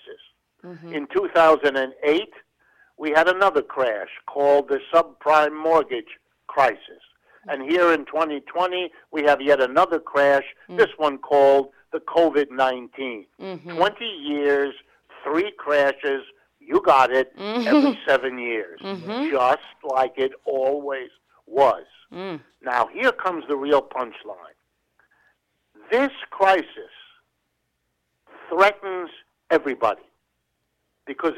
Mm-hmm. In 2008, we had another crash called the subprime mortgage crisis. And mm-hmm. here in 2020, we have yet another crash, mm. this one called the COVID 19. Mm-hmm. 20 years, three crashes, you got it, mm-hmm. every seven years, mm-hmm. just like it always was. Mm. Now, here comes the real punchline. This crisis threatens everybody because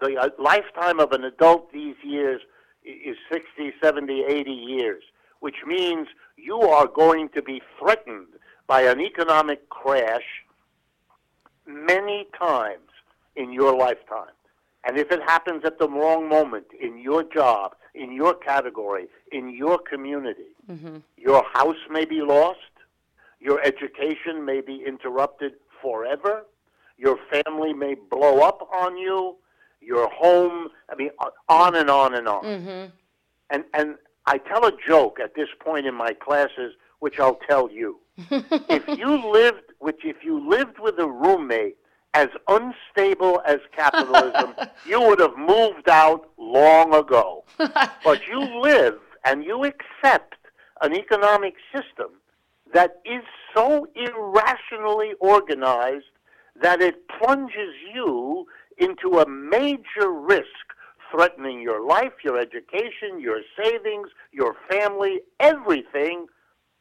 the uh, lifetime of an adult these years is 60, 70, 80 years, which means you are going to be threatened by an economic crash many times in your lifetime. And if it happens at the wrong moment in your job, in your category, in your community, mm-hmm. your house may be lost, your education may be interrupted forever, your family may blow up on you, your home, I mean, on and on and on. Mm-hmm. And, and I tell a joke at this point in my classes, which I'll tell you. if you lived, which if you lived with a roommate as unstable as capitalism, you would have moved out long ago. but you live and you accept an economic system that is so irrationally organized that it plunges you into a major risk threatening your life, your education, your savings, your family, everything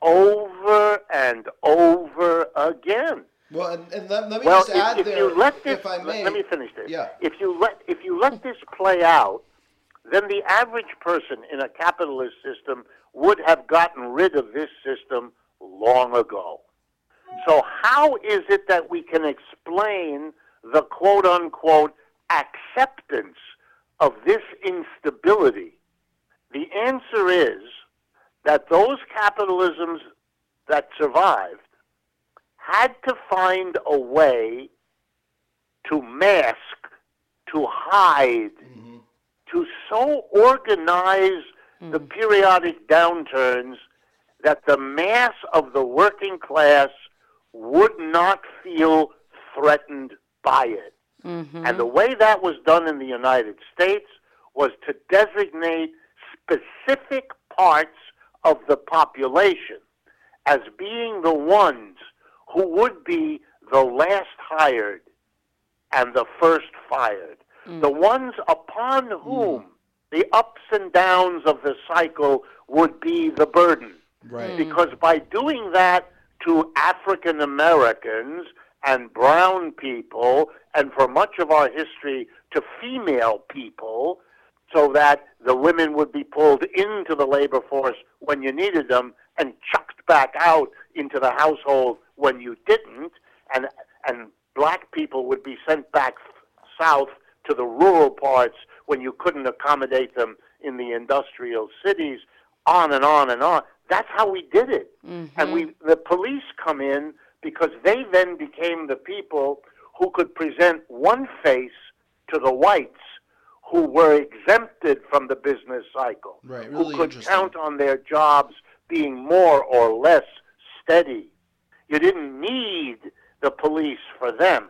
over and over again. Well, and, and let, let me Well, just if, add if there, you let this, if I may. let me finish this. Yeah. If you let if you let this play out, then the average person in a capitalist system would have gotten rid of this system long ago. So how is it that we can explain the quote unquote acceptance of this instability? The answer is that those capitalisms that survived had to find a way to mask, to hide, mm-hmm. to so organize hmm. the periodic downturns that the mass of the working class would not feel threatened by it. Mm-hmm. And the way that was done in the United States was to designate specific parts of the population as being the ones who would be the last hired and the first fired. Mm. The ones upon whom mm. the ups and downs of the cycle would be the burden. Right. Mm. Because by doing that to African Americans and brown people, and for much of our history to female people, so that the women would be pulled into the labor force when you needed them and chucked back out into the household when you didn't, and and black people would be sent back south to the rural parts when you couldn't accommodate them in the industrial cities, on and on and on. That's how we did it. Mm-hmm. And we the police come in because they then became the people who could present one face to the whites who were exempted from the business cycle, Right, who could count on their jobs being more or less steady. You didn't need the police for them,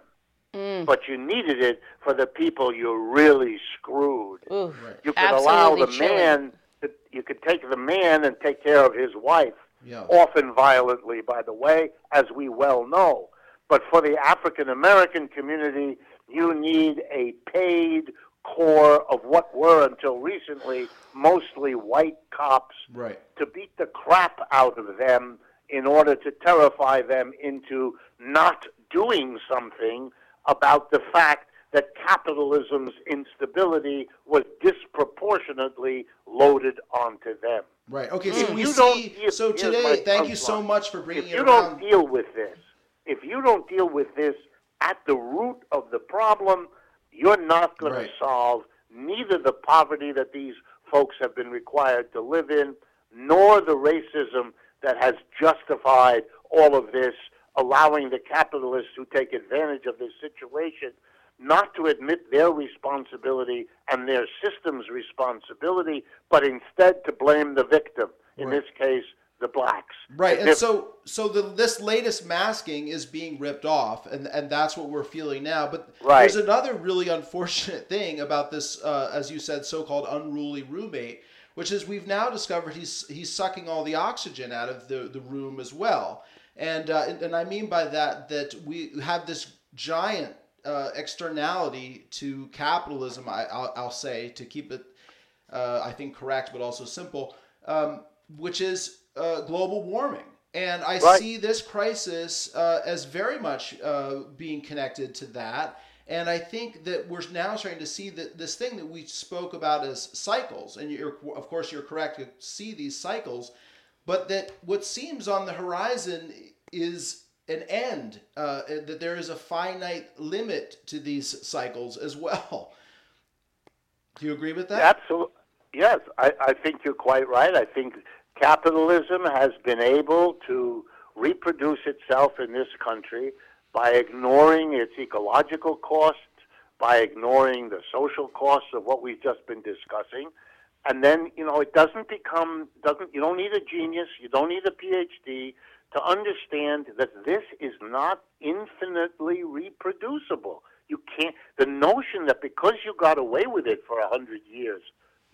mm. but you needed it for the people you really screwed. Ooh, Right. You could allow the chilling. man, to, you could take the man and take care of his wife, Yeah. often violently, by the way, as we well know. But for the African American community, you need a paid core of what were until recently mostly white cops Right. to beat the crap out of them in order to terrify them into not doing something about the fact that capitalism's instability was disproportionately loaded onto them. Right. Okay. So we see. deal- So today, thank you so much for bringing If you don't deal with this, if you don't deal with this at the root of the problem, you're not going Right. to solve neither the poverty that these folks have been required to live in, nor the racism that has justified all of this, allowing the capitalists who take advantage of this situation not to admit their responsibility and their system's responsibility, but instead to blame the victim. In Right. this case, the blacks. Right, As and so so the this latest masking is being ripped off, and and that's what we're feeling now. But Right. there's another really unfortunate thing about this, uh, as you said, so-called unruly roommate, which is we've now discovered he's he's sucking all the oxygen out of the the room as well, and uh, and, and I mean by that that we have this giant uh, externality to capitalism. I, I'll, I'll say to keep it uh, I think correct, but also simple, um, which is uh, global warming. And I Right. see this crisis uh, as very much uh, being connected to that. And I think that we're now starting to see that this thing that we spoke about as cycles, and you're, of course you're correct to see these cycles, but that what seems on the horizon is an end, uh, that there is a finite limit to these cycles as well. Do you agree with that? Absolutely. Yes, I, I think you're quite right. I think capitalism has been able to reproduce itself in this country by ignoring its ecological costs, by ignoring the social costs of what we've just been discussing. And then, you know, it doesn't become, doesn't, you don't need a genius, you don't need a PhD to understand that this is not infinitely reproducible. You can't, the notion that because you got away with it for a hundred years,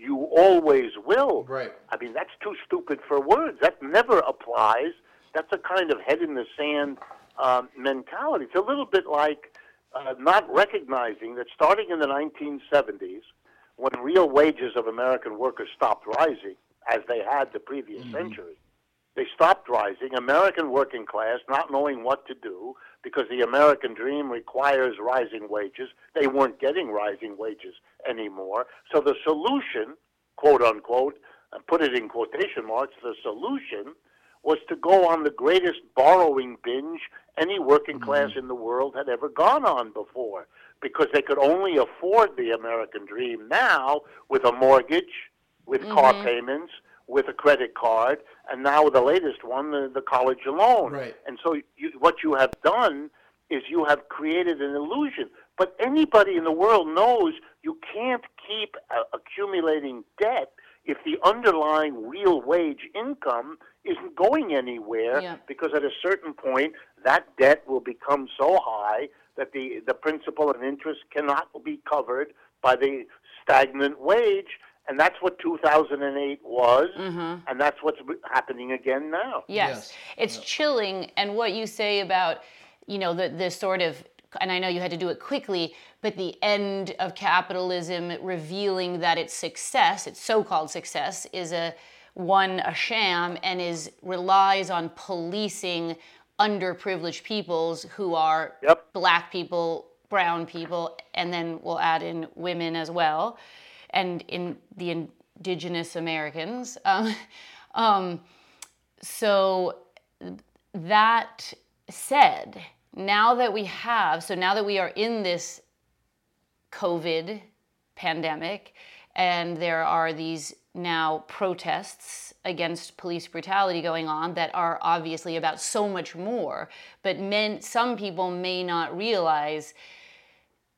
you always will. Right. I mean, that's too stupid for words. That never applies. That's a kind of head in the sand um, mentality. It's a little bit like uh, not recognizing that starting in the 1970s, when real wages of American workers stopped rising, as they had the previous century, they stopped rising. American working class, not knowing what to do, because the American dream requires rising wages, they weren't getting rising wages anymore. So the solution, quote unquote, and put it in quotation marks, the solution was to go on the greatest borrowing binge any working mm-hmm. class in the world had ever gone on before because they could only afford the American dream now with a mortgage, with car mm-hmm. payments, with a credit card, and now the latest one, the, the college loan. Right. And so you, what you have done is you have created an illusion. But anybody in the world knows you can't keep uh, accumulating debt if the underlying real wage income isn't going anywhere Yeah. because at a certain point that debt will become so high that the, the principal and interest cannot be covered by the stagnant wage and that's what 2008 was and that's what's happening again now Yes, Yes. it's chilling. And what you say about, you know, the this sort of, and I know you had to do it quickly, but the end of capitalism revealing that its success, its so-called success, is a one a sham and is relies on policing underprivileged peoples who are Yep. black people, brown people, and then we'll add in women as well, and in the indigenous Americans. Um, um, so that said, now that we have, so now that we are in this COVID pandemic, and there are these now protests against police brutality going on that are obviously about so much more, but men, some people may not realize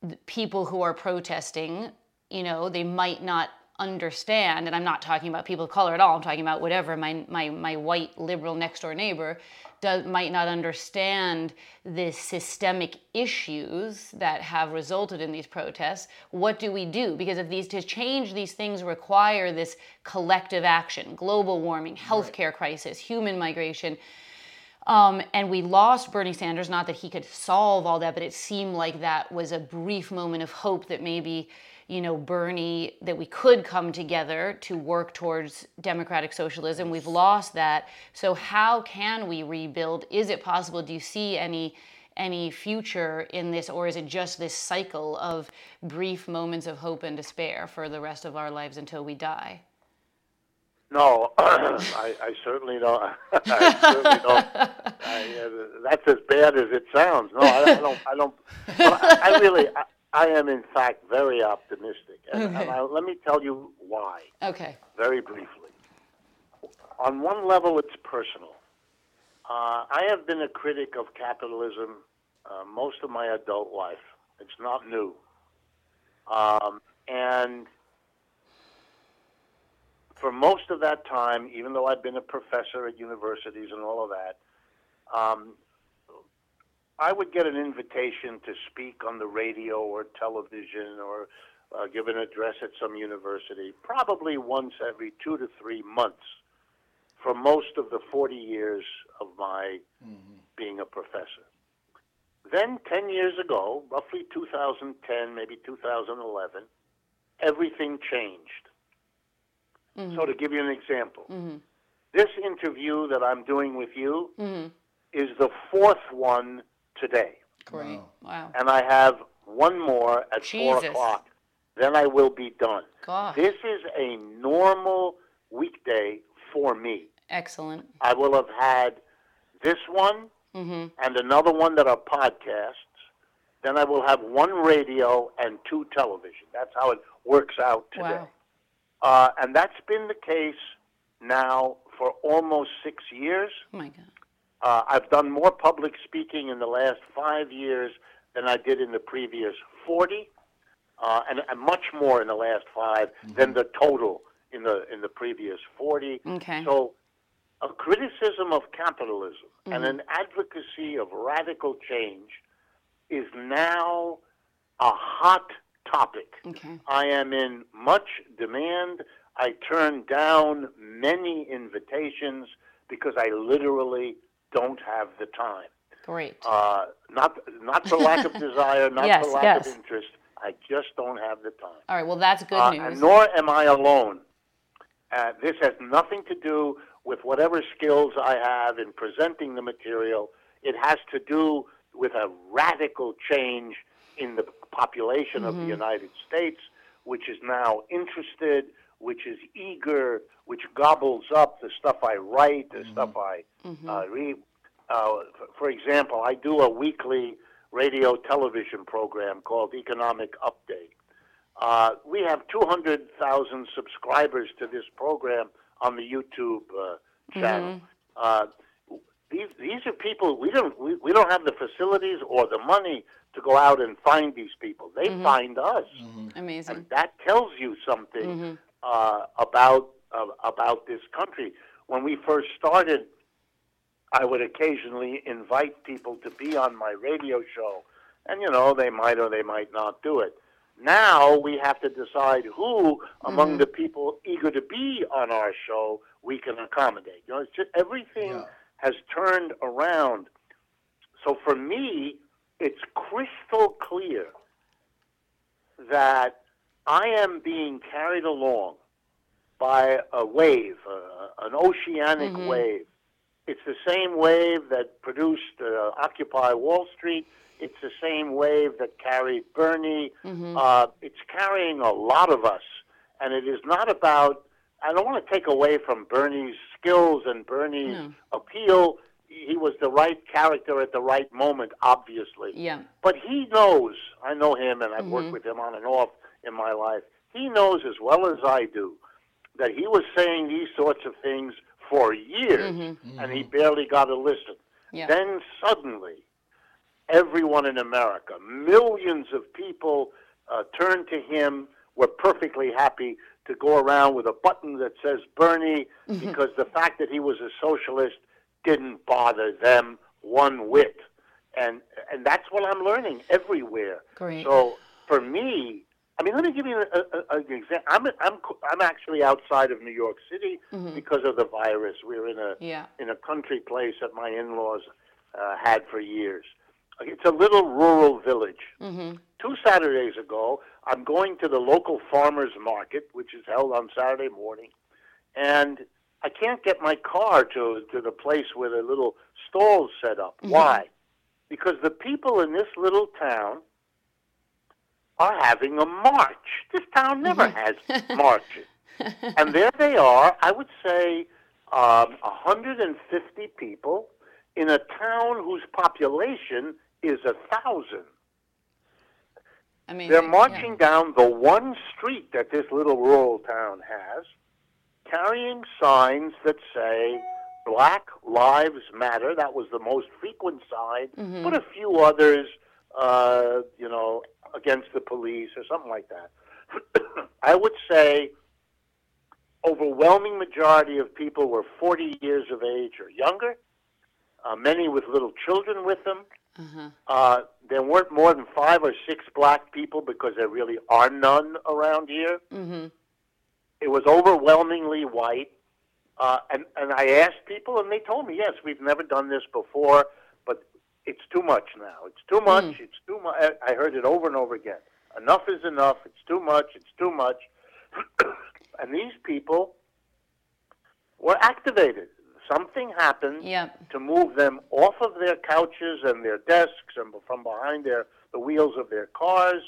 the people who are protesting, you know, they might not understand, and I'm not talking about people of color at all, I'm talking about whatever, my, my, my white liberal next door neighbor does, might not understand the systemic issues that have resulted in these protests. What do we do? Because if these, to change these things require this collective action, global warming, healthcare crisis, human migration, um, and we lost Bernie Sanders. Not that he could solve all that, but it seemed like that was a brief moment of hope that maybe, you know, Bernie, that we could come together to work towards democratic socialism. We've lost that. So how can we rebuild? Is it possible? Do you see any? any future in this or is it just this cycle of brief moments of hope and despair for the rest of our lives until we die No, I, I certainly don't. I certainly don't. I, uh, that's as bad as it sounds. No, I, I don't. I don't. I, I really, I, I am in fact very optimistic, and, and I, let me tell you why. okay very briefly. On one level, it's personal. Uh, I have been a critic of capitalism uh, most of my adult life. It's not new. Um, and for most of that time, even though I've been a professor at universities and all of that, um, I would get an invitation to speak on the radio or television or uh, give an address at some university, probably once every two to three months for most of the 40 years of my mm-hmm. being a professor. Then, 10 years ago, roughly 2010, maybe 2011, everything changed. So, mm-hmm. to give you an example, mm-hmm. this interview that I'm doing with you is the fourth one today great Wow. wow and I have one more at four o'clock. Then I will be done. gosh This is a normal weekday for me. excellent I will have had this one mm-hmm. and another one that are podcasts. Then I will have one radio and two television. That's how it works out today. wow Uh, and that's been the case now for almost six years. oh my god Uh, I've done more public speaking in the last five years than I did in the previous 40, uh, and, and much more in the last 5 than the total in the in the previous 40. okay So, a criticism of capitalism and an advocacy of radical change is now a hot topic. okay I am in much demand. I turn down many invitations because I literally don't have the time. great Uh, not not for lack of desire, not Yes, for lack yes. of interest. I just don't have the time. all right well that's good Uh, news and nor am I alone. Uh, this has nothing to do with whatever skills I have in presenting the material. It has to do with a radical change in the population of the United States, which is now interested, which is eager, which gobbles up the stuff I write, the stuff I uh, read. Uh, for, for example, I do a weekly radio television program called Economic Update. Uh, we have 200,000 subscribers to this program on the YouTube uh, channel. Uh, these, these are people we don't we, we don't have the facilities or the money to go out and find these people. They find us, amazing. And that tells you something uh, about uh, about this country. When we first started, I would occasionally invite people to be on my radio show, and you know they might or they might not do it. Now we have to decide who among the people eager to be on our show we can accommodate. You know, it's just everything Yeah. has turned around. So for me, it's crystal clear that I am being carried along by a wave, uh, an oceanic wave. It's the same wave that produced uh, Occupy Wall Street. It's the same wave that carried Bernie. Uh, it's carrying a lot of us. And it is not about, I don't want to take away from Bernie's skills and Bernie's appeal. He was the right character at the right moment, obviously. Yeah. But he knows, I know him and I've worked with him on and off in my life. He knows as well as I do that he was saying these sorts of things for years mm-hmm. and he mm-hmm. barely got a listen. Yeah. Then suddenly, everyone in America, millions of people uh, turned to him, were perfectly happy to go around with a button that says Bernie mm-hmm. because the fact that he was a socialist didn't bother them one whit. And, and that's what I'm learning everywhere. Great. So for me, I mean, let me give you a, a, an example. I'm, I'm, I'm actually outside of New York City mm-hmm. because of the virus. We're in a, Yeah. in a country place that my in-laws uh, had for years. It's a little rural village. Mm-hmm. Two Saturdays ago, I'm going to the local farmers market, which is held on Saturday morning, and I can't get my car to to the place where the little stalls set up. Mm-hmm. Why? Because the people in this little town are having a march. This town never has marches and there they are, I would say um, 150 people in a town whose population is a thousand. I mean, They're marching down the one street that this little rural town has, carrying signs that say Black Lives Matter. That was the most frequent sign, but a few others, uh, you know, against the police or something like that. I would say overwhelming majority of people were 40 years of age or younger, uh, many with little children with them. Uh, there weren't more than five or six black people because there really are none around here. Mm-hmm. It was overwhelmingly white. Uh, and, and I asked people, and they told me, yes, we've never done this before, it's too much now. It's too much. It's too much. I heard it over and over again. Enough is enough. It's too much. It's too much. and these people were activated. Something happened Yep. to move them off of their couches and their desks and from behind their the wheels of their cars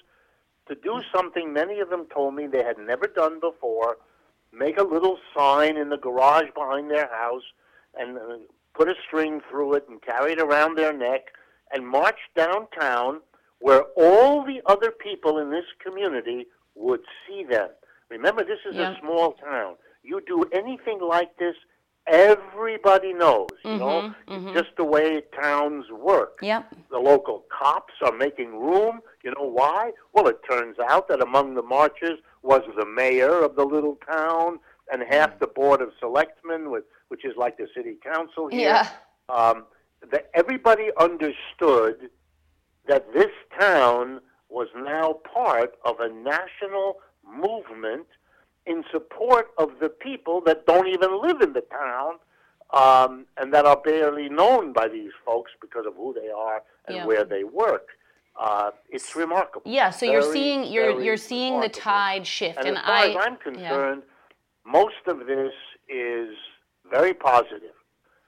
to do something many of them told me they had never done before make a little sign in the garage behind their house and uh, put a string through it and carry it around their neck and march downtown where all the other people in this community would see them. Remember, this is Yeah. a small town. You do anything like this, everybody knows. You know, mm-hmm, it's mm-hmm. just the way towns work Yep. the local cops are making room. You know why? Well, it turns out that among the marchers was the mayor of the little town and half mm. the board of selectmen, with, which is like the city council here. Yeah. Um, that everybody understood that this town was now part of a national movement in support of the people that don't even live in the town um, and that are barely known by these folks because of who they are and Yeah. where they work. Uh, it's remarkable. Yeah. So you're seeing you're you're seeing the tide shift, And, and, as far I. as I'm concerned, most of this is very positive.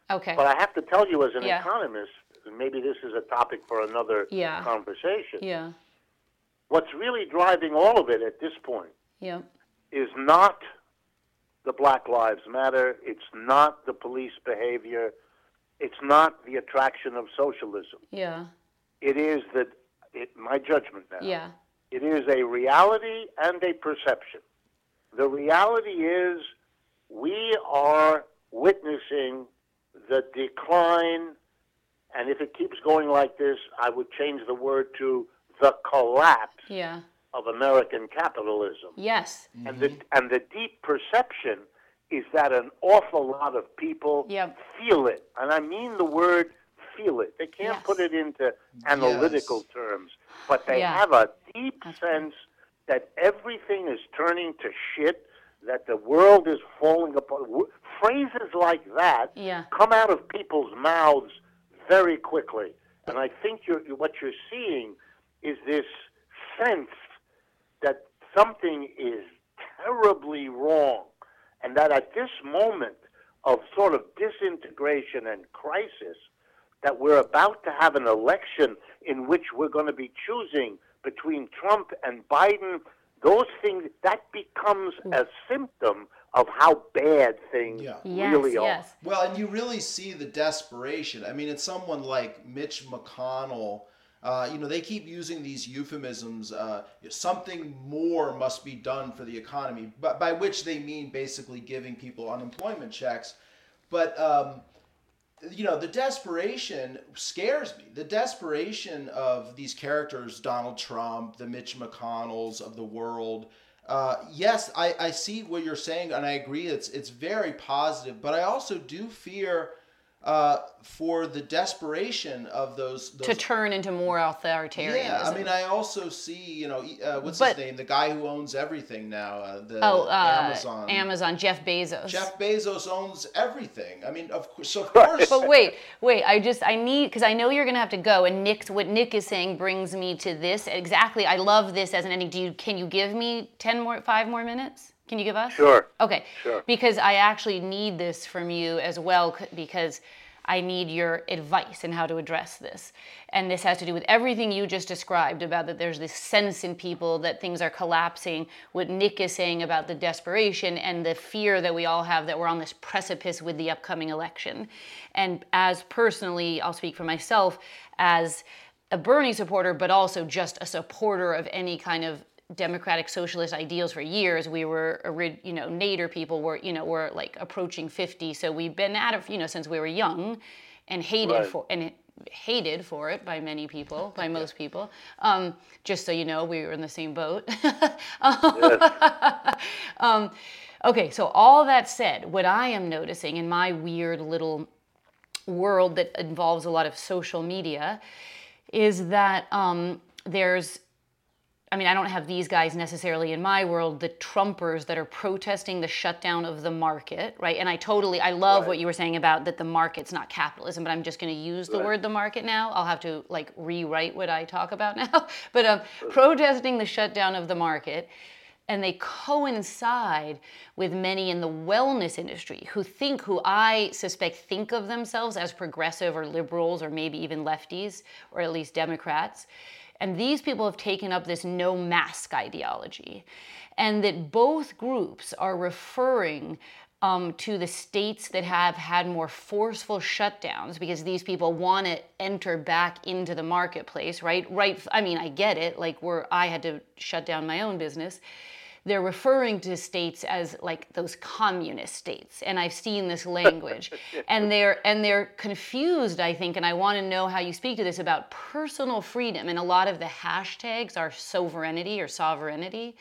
Okay. But I have to tell you, as an Yeah. economist, and maybe this is a topic for another Yeah. conversation. Yeah. What's really driving all of it at this point Yep. is not the Black Lives Matter. It's not the police behavior. It's not the attraction of socialism. Yeah. It is that, it, my judgment now, Yeah. it is a reality and a perception. The reality is we are witnessing the decline, and if it keeps going like this, I would change the word to the collapse Yeah. of American capitalism. Yes. And mm-hmm. the and the deep perception is that an awful lot of people Yep. feel it, and I mean the word feel it. They can't Yes. put it into analytical Yes. terms, but they Yeah. have a deep sense that everything is turning to shit, that the world is falling apart. Phrases like that Yeah. come out of people's mouths very quickly, and I think you're, what you're seeing is this sense that something is terribly wrong, and that at this moment of sort of disintegration and crisis, that we're about to have an election in which we're going to be choosing between Trump and Biden, those things, that becomes a mm. symptom of how bad things Yeah. Yes, really are. yes. Well, and you really see the desperation. I mean, it's someone like Mitch McConnell. Uh, you know, they keep using these euphemisms. Uh, something more must be done for the economy, but by which they mean basically giving people unemployment checks. But um, you know, the desperation scares me. The desperation of these characters, Donald Trump, the Mitch McConnells of the world. Uh, yes, I, I see what you're saying, and I agree. It's it's very positive, but I also do fear uh, for the desperation of those. those To turn into more authoritarianism. yeah, I mean, I also see, you know, uh, what's But- his name? The guy who owns everything now. Uh, the oh, uh, Amazon. Amazon, Jeff Bezos. Jeff Bezos owns everything. I mean, of course, so of course. But wait, wait. I just I need because I know you're gonna have to go. And Nick, what Nick is saying brings me to this exactly. I love this as an ending. Do you can you give me ten more, five more minutes? Can you give us? Sure. Okay. Sure. Because I actually need this from you as well, because I need your advice in how to address this. And this has to do with everything you just described about that there's this sense in people that things are collapsing, what Nick is saying about the desperation and the fear that we all have that we're on this precipice with the upcoming election. And as personally, I'll speak for myself, as a Bernie supporter, but also just a supporter of any kind of democratic socialist ideals for years. We were, you know, Nader people were, you know, were like approaching 50. So we've been at it, you know, since we were young and hated Right. for, and hated for it by many people, by most people. Um, just so you know, we were in the same boat. um, okay, so all that said, what I am noticing in my weird little world that involves a lot of social media is that um, there's I mean, I don't have these guys necessarily in my world, the Trumpers that are protesting the shutdown of the market, right? And I totally, I love Right. what you were saying about that the market's not capitalism, but I'm just going to use the Right. word the market now. I'll have to like rewrite what I talk about now. but um, protesting the shutdown of the market. And they coincide with many in the wellness industry who think, who I suspect think of themselves as progressive or liberals or maybe even lefties or at least Democrats. And these people have taken up this no mask ideology. And that both groups are referring um, to the states that have had more forceful shutdowns because these people want to enter back into the marketplace, right? Right. I mean, I get it. Like, where I had to shut down my own business they're referring to states as like those communist states and i've seen this language. And they're and they're confused i think and i want to know how you speak to this about personal freedom and a lot of the hashtags are sovereignty or sovereignty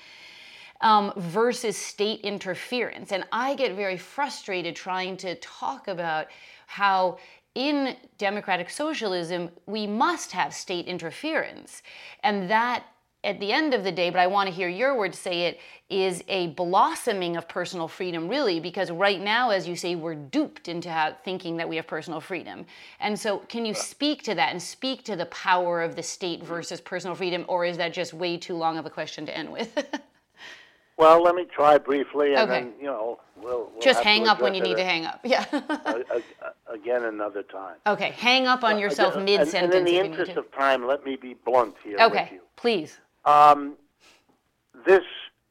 um, versus state interference. And i get very frustrated trying to talk about how in democratic socialism we must have state interference. And that at the end of the day, but I want to hear your word say it, is a blossoming of personal freedom, really, because right now, as you say, we're duped into ha- thinking that we have personal freedom. And so, can you speak to that and speak to the power of the state versus personal freedom, or is that just way too long of a question to end with? Well, let me try briefly, and Okay. then you know we'll, we'll just hang up when you need to hang up. Yeah. again another time. okay, hang up on yourself And- mid And, sentence. in the if you need interest of time, let me be blunt here Okay, with you. please. Um, this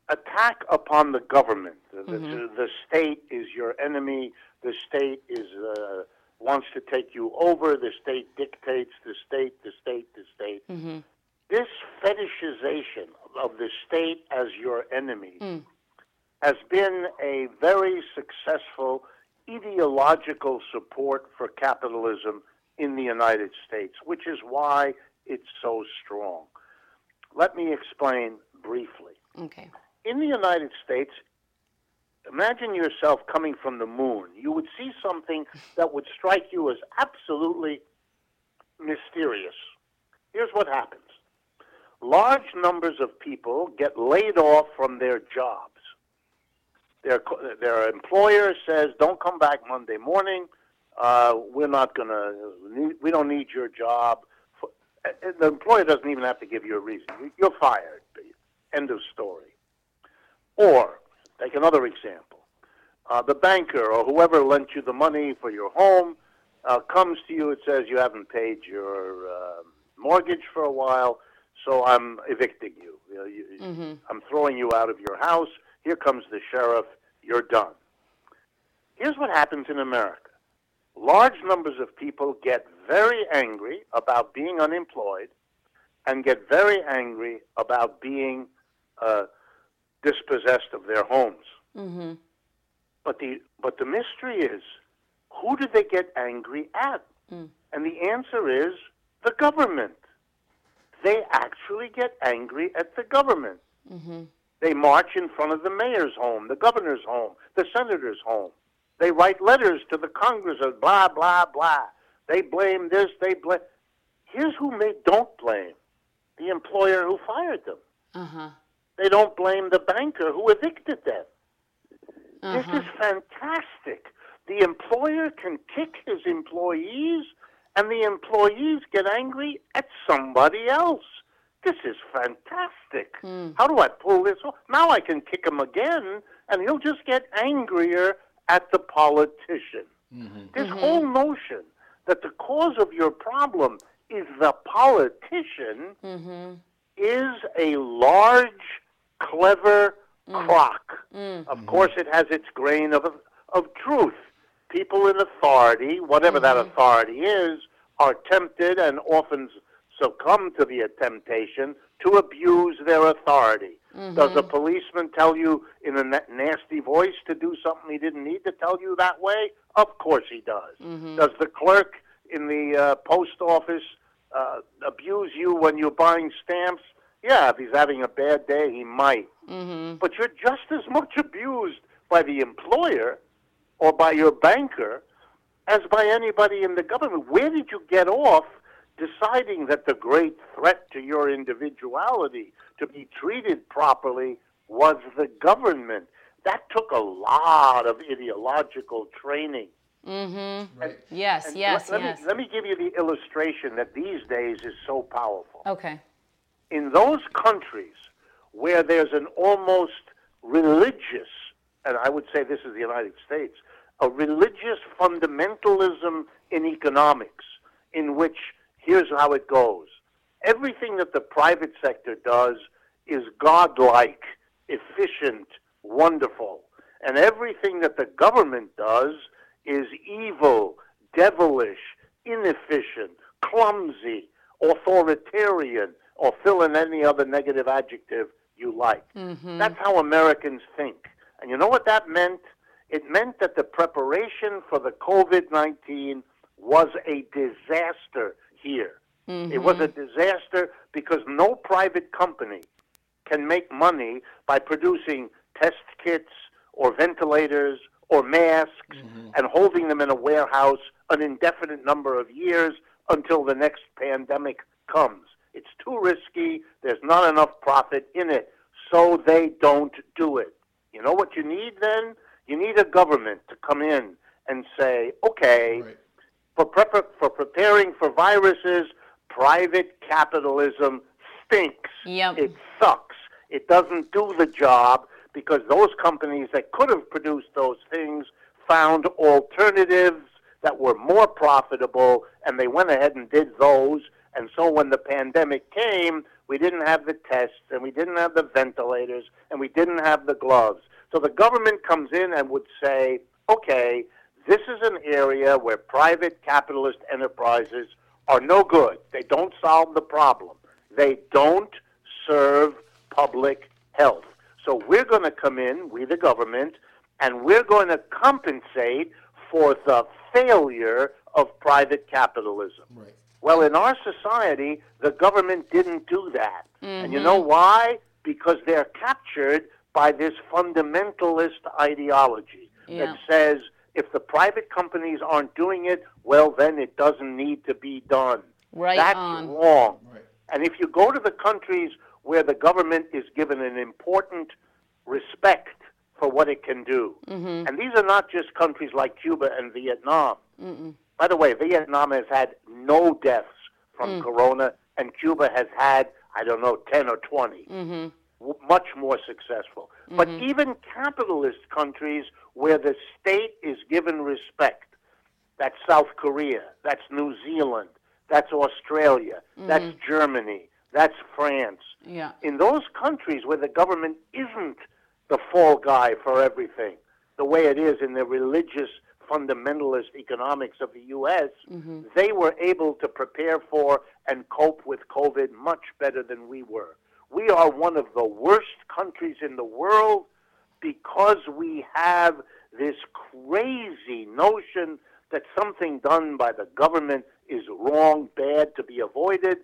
attack upon the government, the, the- Mm-hmm. the state is your enemy. The state is uh, wants to take you over. The state dictates. The state. The state. The state. Mm-hmm. This fetishization of the state as your enemy Mm. has been a very successful ideological support for capitalism in the United States, which is why it's so strong. Let me explain briefly. Okay. In the United States, imagine yourself coming from the moon. You would see something that would strike you as absolutely mysterious. Here's what happens large numbers of people get laid off from their jobs. Their, their employer says, don't come back Monday morning. Uh, we're not going to, we don't need your job. The employer doesn't even have to give you a reason. You- You're fired. End of story. Or, take another example. Uh, the banker or whoever lent you the money for your home uh, comes to you and says you haven't paid your uh, mortgage for a while, so I'm evicting you. you, know, you Mm-hmm. I'm throwing you out of your house. Here comes the sheriff. You're done. Here's what happens in America large numbers of people get very angry about being unemployed and get very angry about being uh, dispossessed of their homes. Mm-hmm. But the but the mystery is, who do they get angry at? Mm. And the answer is the government. They actually get angry at the government. Mm-hmm. They march in front of the mayor's home, the governor's home, the senator's home. They write letters to the Congress of blah blah blah. They blame this. They blame. Here's who may don't blame: the employer who fired them. Uh-huh. They don't blame the banker who evicted them. Uh-huh. This is fantastic. The employer can kick his employees, and the employees get angry at somebody else. This is fantastic. Hmm. How do I pull this off? Now I can kick him again, and he'll just get angrier at the politician. This whole notion that the cause of your problem is the politician Mm-hmm. is a large, clever crock. Mm. Of course, it has its grain of, of truth. People in authority, whatever that authority is, are tempted and often succumb to the temptation to abuse their authority. Does a policeman tell you in a nasty voice to do something he didn't need to tell you that way? Of course he does. Does the clerk in the uh, post office uh, abuse you when you're buying stamps? Yeah, if he's having a bad day, he might. Mm-hmm. But you're just as much abused by the employer or by your banker as by anybody in the government. Where did you get off deciding that the great threat to your individuality to be treated properly was the government? That took a lot of ideological training. Mm-hmm. Right. Yes, And yes, let, let yes. Me, let me give you the illustration that these days is so powerful. Okay. in those countries where there's an almost religious, and I would say this is the United States, a religious fundamentalism in economics, in which here's how it goes everything that the private sector does is godlike, efficient, wonderful. And everything that the government does is evil, devilish, inefficient, clumsy, authoritarian, or fill in any other negative adjective you like. Mm-hmm. That's how Americans think. And you know what that meant? It meant that the preparation for the COVID 19 was a disaster here. It was a mm-hmm. disaster because no private company can make money by producing test kits or ventilators or masks mm-hmm. and holding them in a warehouse an indefinite number of years until the next pandemic comes. It's too risky. There's not enough profit in it. So they don't do it. You know what you need then? You need a government to come in and say, okay, Right. For, prep- for preparing for viruses, private capitalism stinks. Yep. It sucks. It doesn't do the job because those companies that could have produced those things found alternatives that were more profitable and they went ahead and did those. And so when the pandemic came, we didn't have the tests and we didn't have the ventilators and we didn't have the gloves. So the government comes in and would say, okay, this is an area where private capitalist enterprises are no good. They don't solve the problem. They don't serve public health. So we're going to come in, we the government, and we're going to compensate for the failure of private capitalism. Right. Well, in our society, the government didn't do that. And you know mm-hmm. why? Because they're captured by this fundamentalist ideology Yeah. that says if the private companies aren't doing it, well, then it doesn't need to be done. Right That's on. wrong. Right. And if you go to the countries where the government is given an important respect for what it can do, Mm-hmm. and these are not just countries like Cuba and Vietnam. By the way, Vietnam has had no deaths from Mm. corona, and Cuba has had, I don't know, 10 or 20. Mm-hmm. w- much more successful. But even capitalist countries where the state is given respect, that's South Korea, that's New Zealand, that's Australia, mm-hmm. that's Germany, that's France. Yeah. In those countries where the government isn't the fall guy for everything, the way it is in the religious fundamentalist economics of the U.S., mm-hmm. they were able to prepare for and cope with COVID much better than we were. We are one of the worst countries in the world because we have this crazy notion that something done by the government is wrong, bad, to be avoided.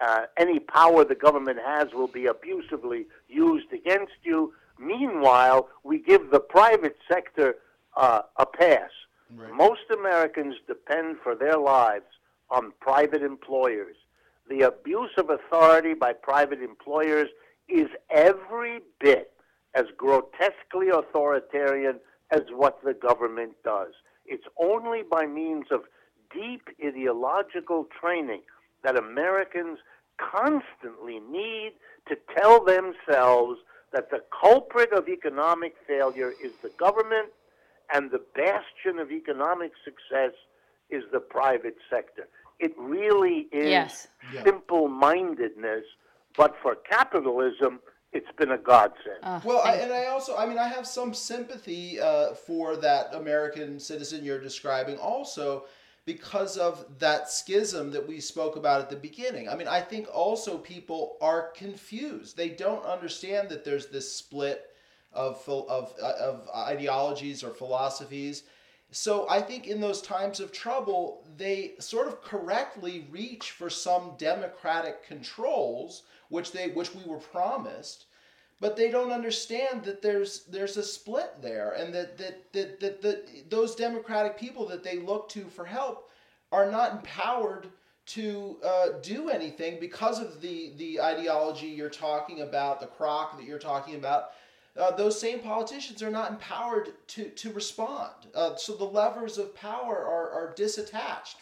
Uh, any power the government has will be abusively used against you. Meanwhile, we give the private sector uh, a pass. Right. Most Americans depend for their lives on private employers. The abuse of authority by private employers is every bit as grotesquely authoritarian as what the government does. It's only by means of deep ideological training that Americans constantly need to tell themselves that the culprit of economic failure is the government and the bastion of economic success is the private sector. It really is Yes. Simple mindedness, but for capitalism, it's been a godsend. Uh, Well, I, and I also, I mean, I have some sympathy uh, for that American citizen you're describing, also because of that schism that we spoke about at the beginning. I mean, I think also people are confused. They don't understand that there's this split of of uh, of ideologies or philosophies. So I think in those times of trouble, they sort of correctly reach for some democratic controls, which they which we were promised but they don't understand that there's there's a split there and that that, that, that, that those democratic people that they look to for help are not empowered to uh, do anything because of the the ideology you're talking about the crock that you're talking about uh, those same politicians are not empowered to to respond uh, so the levers of power are, are disattached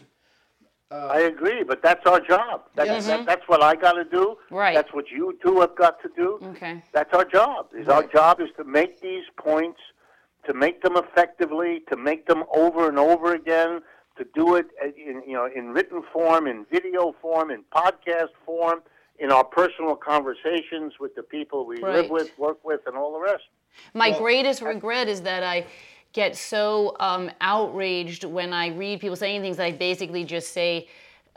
I agree, but that's our job. That's, Yes. that, that's what I got to do. Right. That's what you two have got to do. Okay. That's our job. Is Our job is to make these points, to make them effectively, to make them over and over again, to do it uh, in you know in written form, in video form, in podcast form, in our personal conversations with the people we live with, work with, and all the rest. My Well- greatest regret is that I get so um, outraged when I read people saying things. that I basically just say,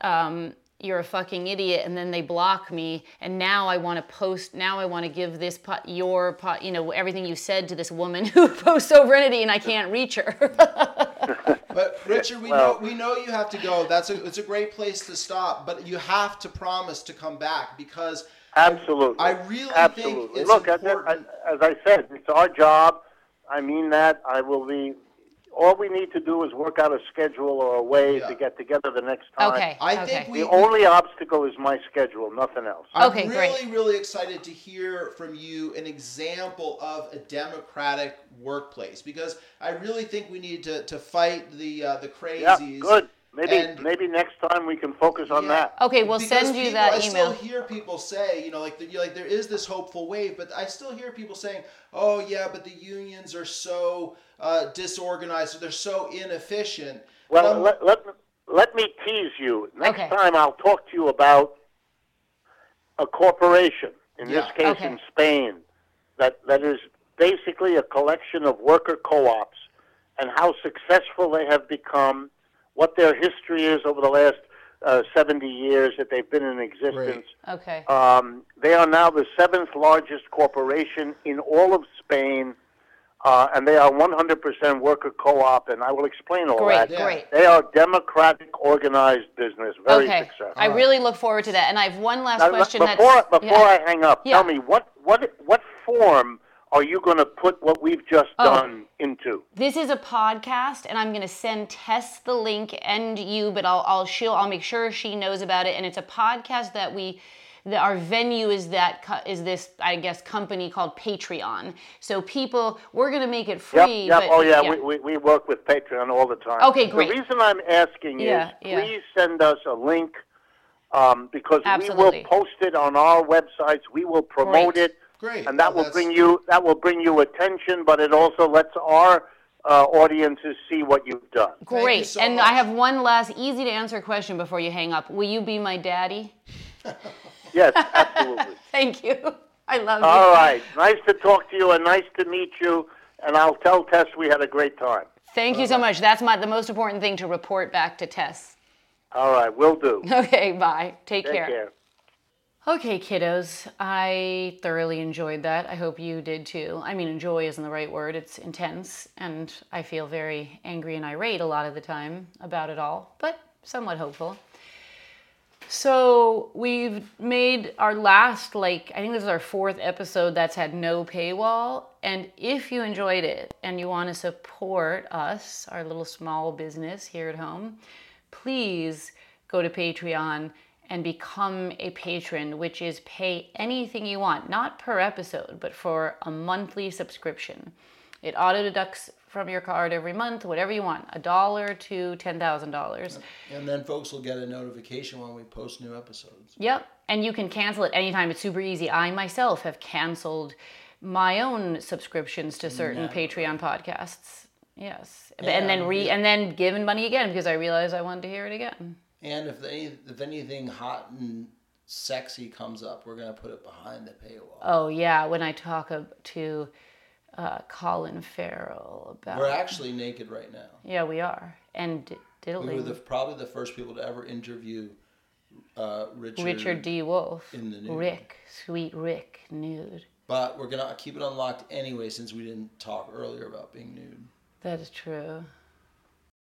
um, "You're a fucking idiot," and then they block me. And now I want to post. Now I want to give this po- your po- you know everything you said to this woman who posts sovereignty, and I can't reach her. But Richard, we Well- know we know you have to go. That's a it's a great place to stop. But you have to promise to come back because Absolutely. I really Absolutely. think it's Look, as, important. as I said, it's our job. I mean that. I will be. All we need to do is work out a schedule or a way Yeah. to get together the next time. okay. I okay. think we. The only obstacle is my schedule, nothing else. I'm Okay, really, great. really excited to hear from you an example of a democratic workplace because I really think we need to, to fight the uh, the Yeah, crazies. good. Maybe And- maybe next time we can focus on Yeah. that. Okay, we'll Because send you people- that I email. I still hear people say, you know, like the, like there is this hopeful wave, but I still hear people saying, "Oh yeah, but the unions are so uh, disorganized, they're so inefficient." Well, And I'm- let, let, let me tease you. Next Okay. time I'll talk to you about a corporation, in this case Okay. in Spain, that, that is basically a collection of worker co-ops and how successful they have become, what their history is over the last uh, 70 years that they've been in existence. Okay. Um, they are now the seventh largest corporation in all of Spain, uh, and they are 100% worker co-op, and I will explain all Great. that. Yeah. Great. They are democratic, organized business, very Okay. successful. I really look forward to that. And I have one last Now, question. before that's, before yeah. I hang up, Yeah. tell me what what what form are you going to put what we've just Oh. done into? This is a podcast, and I'm going to send Tess the link and you, but I'll I'll she'll I'll make sure she knows about it. And it's a podcast that we. That our venue is that is this I guess company called Patreon. So people, we're gonna make it free. yep. but, oh yeah, We, we we work with Patreon all the time. Okay, great. The reason I'm asking Yeah, is yeah. please send us a link um, because Absolutely. we will post it on our websites. We will promote Great. it Great. and that Oh, will that's- bring you that will bring you attention, but it also lets our uh, audiences see what you've done. you Great. so and much. I have one last easy to answer question before you hang up. Will you be my daddy? Yes, absolutely. Thank you. I love you. All right, nice to talk to you, and nice to meet you. And I'll tell Tess we had a great time. Thank you so much. That's my the most important thing to report back to Tess. All right, will do. Okay, bye. Take, Take care. care. Okay, kiddos, I thoroughly enjoyed that. I hope you did too. I mean, enjoy isn't the right word, it's intense, and I feel very angry and irate a lot of the time about it all, but somewhat hopeful. So, we've made our last, like, I think this is our fourth episode that's had no paywall. And if you enjoyed it and you want to support us, our little small business here at home, please go to Patreon and become a patron, which is pay anything you want, not per episode, but for a monthly subscription. It auto deducts from your card every month, whatever you want, a dollar to $10,000. And then folks will get a notification when we post new episodes. Yep. And you can cancel it anytime. It's super easy. I myself have canceled my own subscriptions to certain. Patreon podcasts. Yes. and then re yeah. and then given money again because I realized I wanted to hear it again. And if any, if anything hot and sexy comes up, we're gonna put it behind the paywall. Oh yeah, when I talk to uh, Colin Farrell about We're actually naked right now. Yeah, we are. And d- We were the, probably the first people to ever interview uh, Richard. Richard D. Wolff. in the nude. Rick, sweet Rick, nude. But we're gonna keep it unlocked anyway, since we didn't talk earlier about being nude. That is true.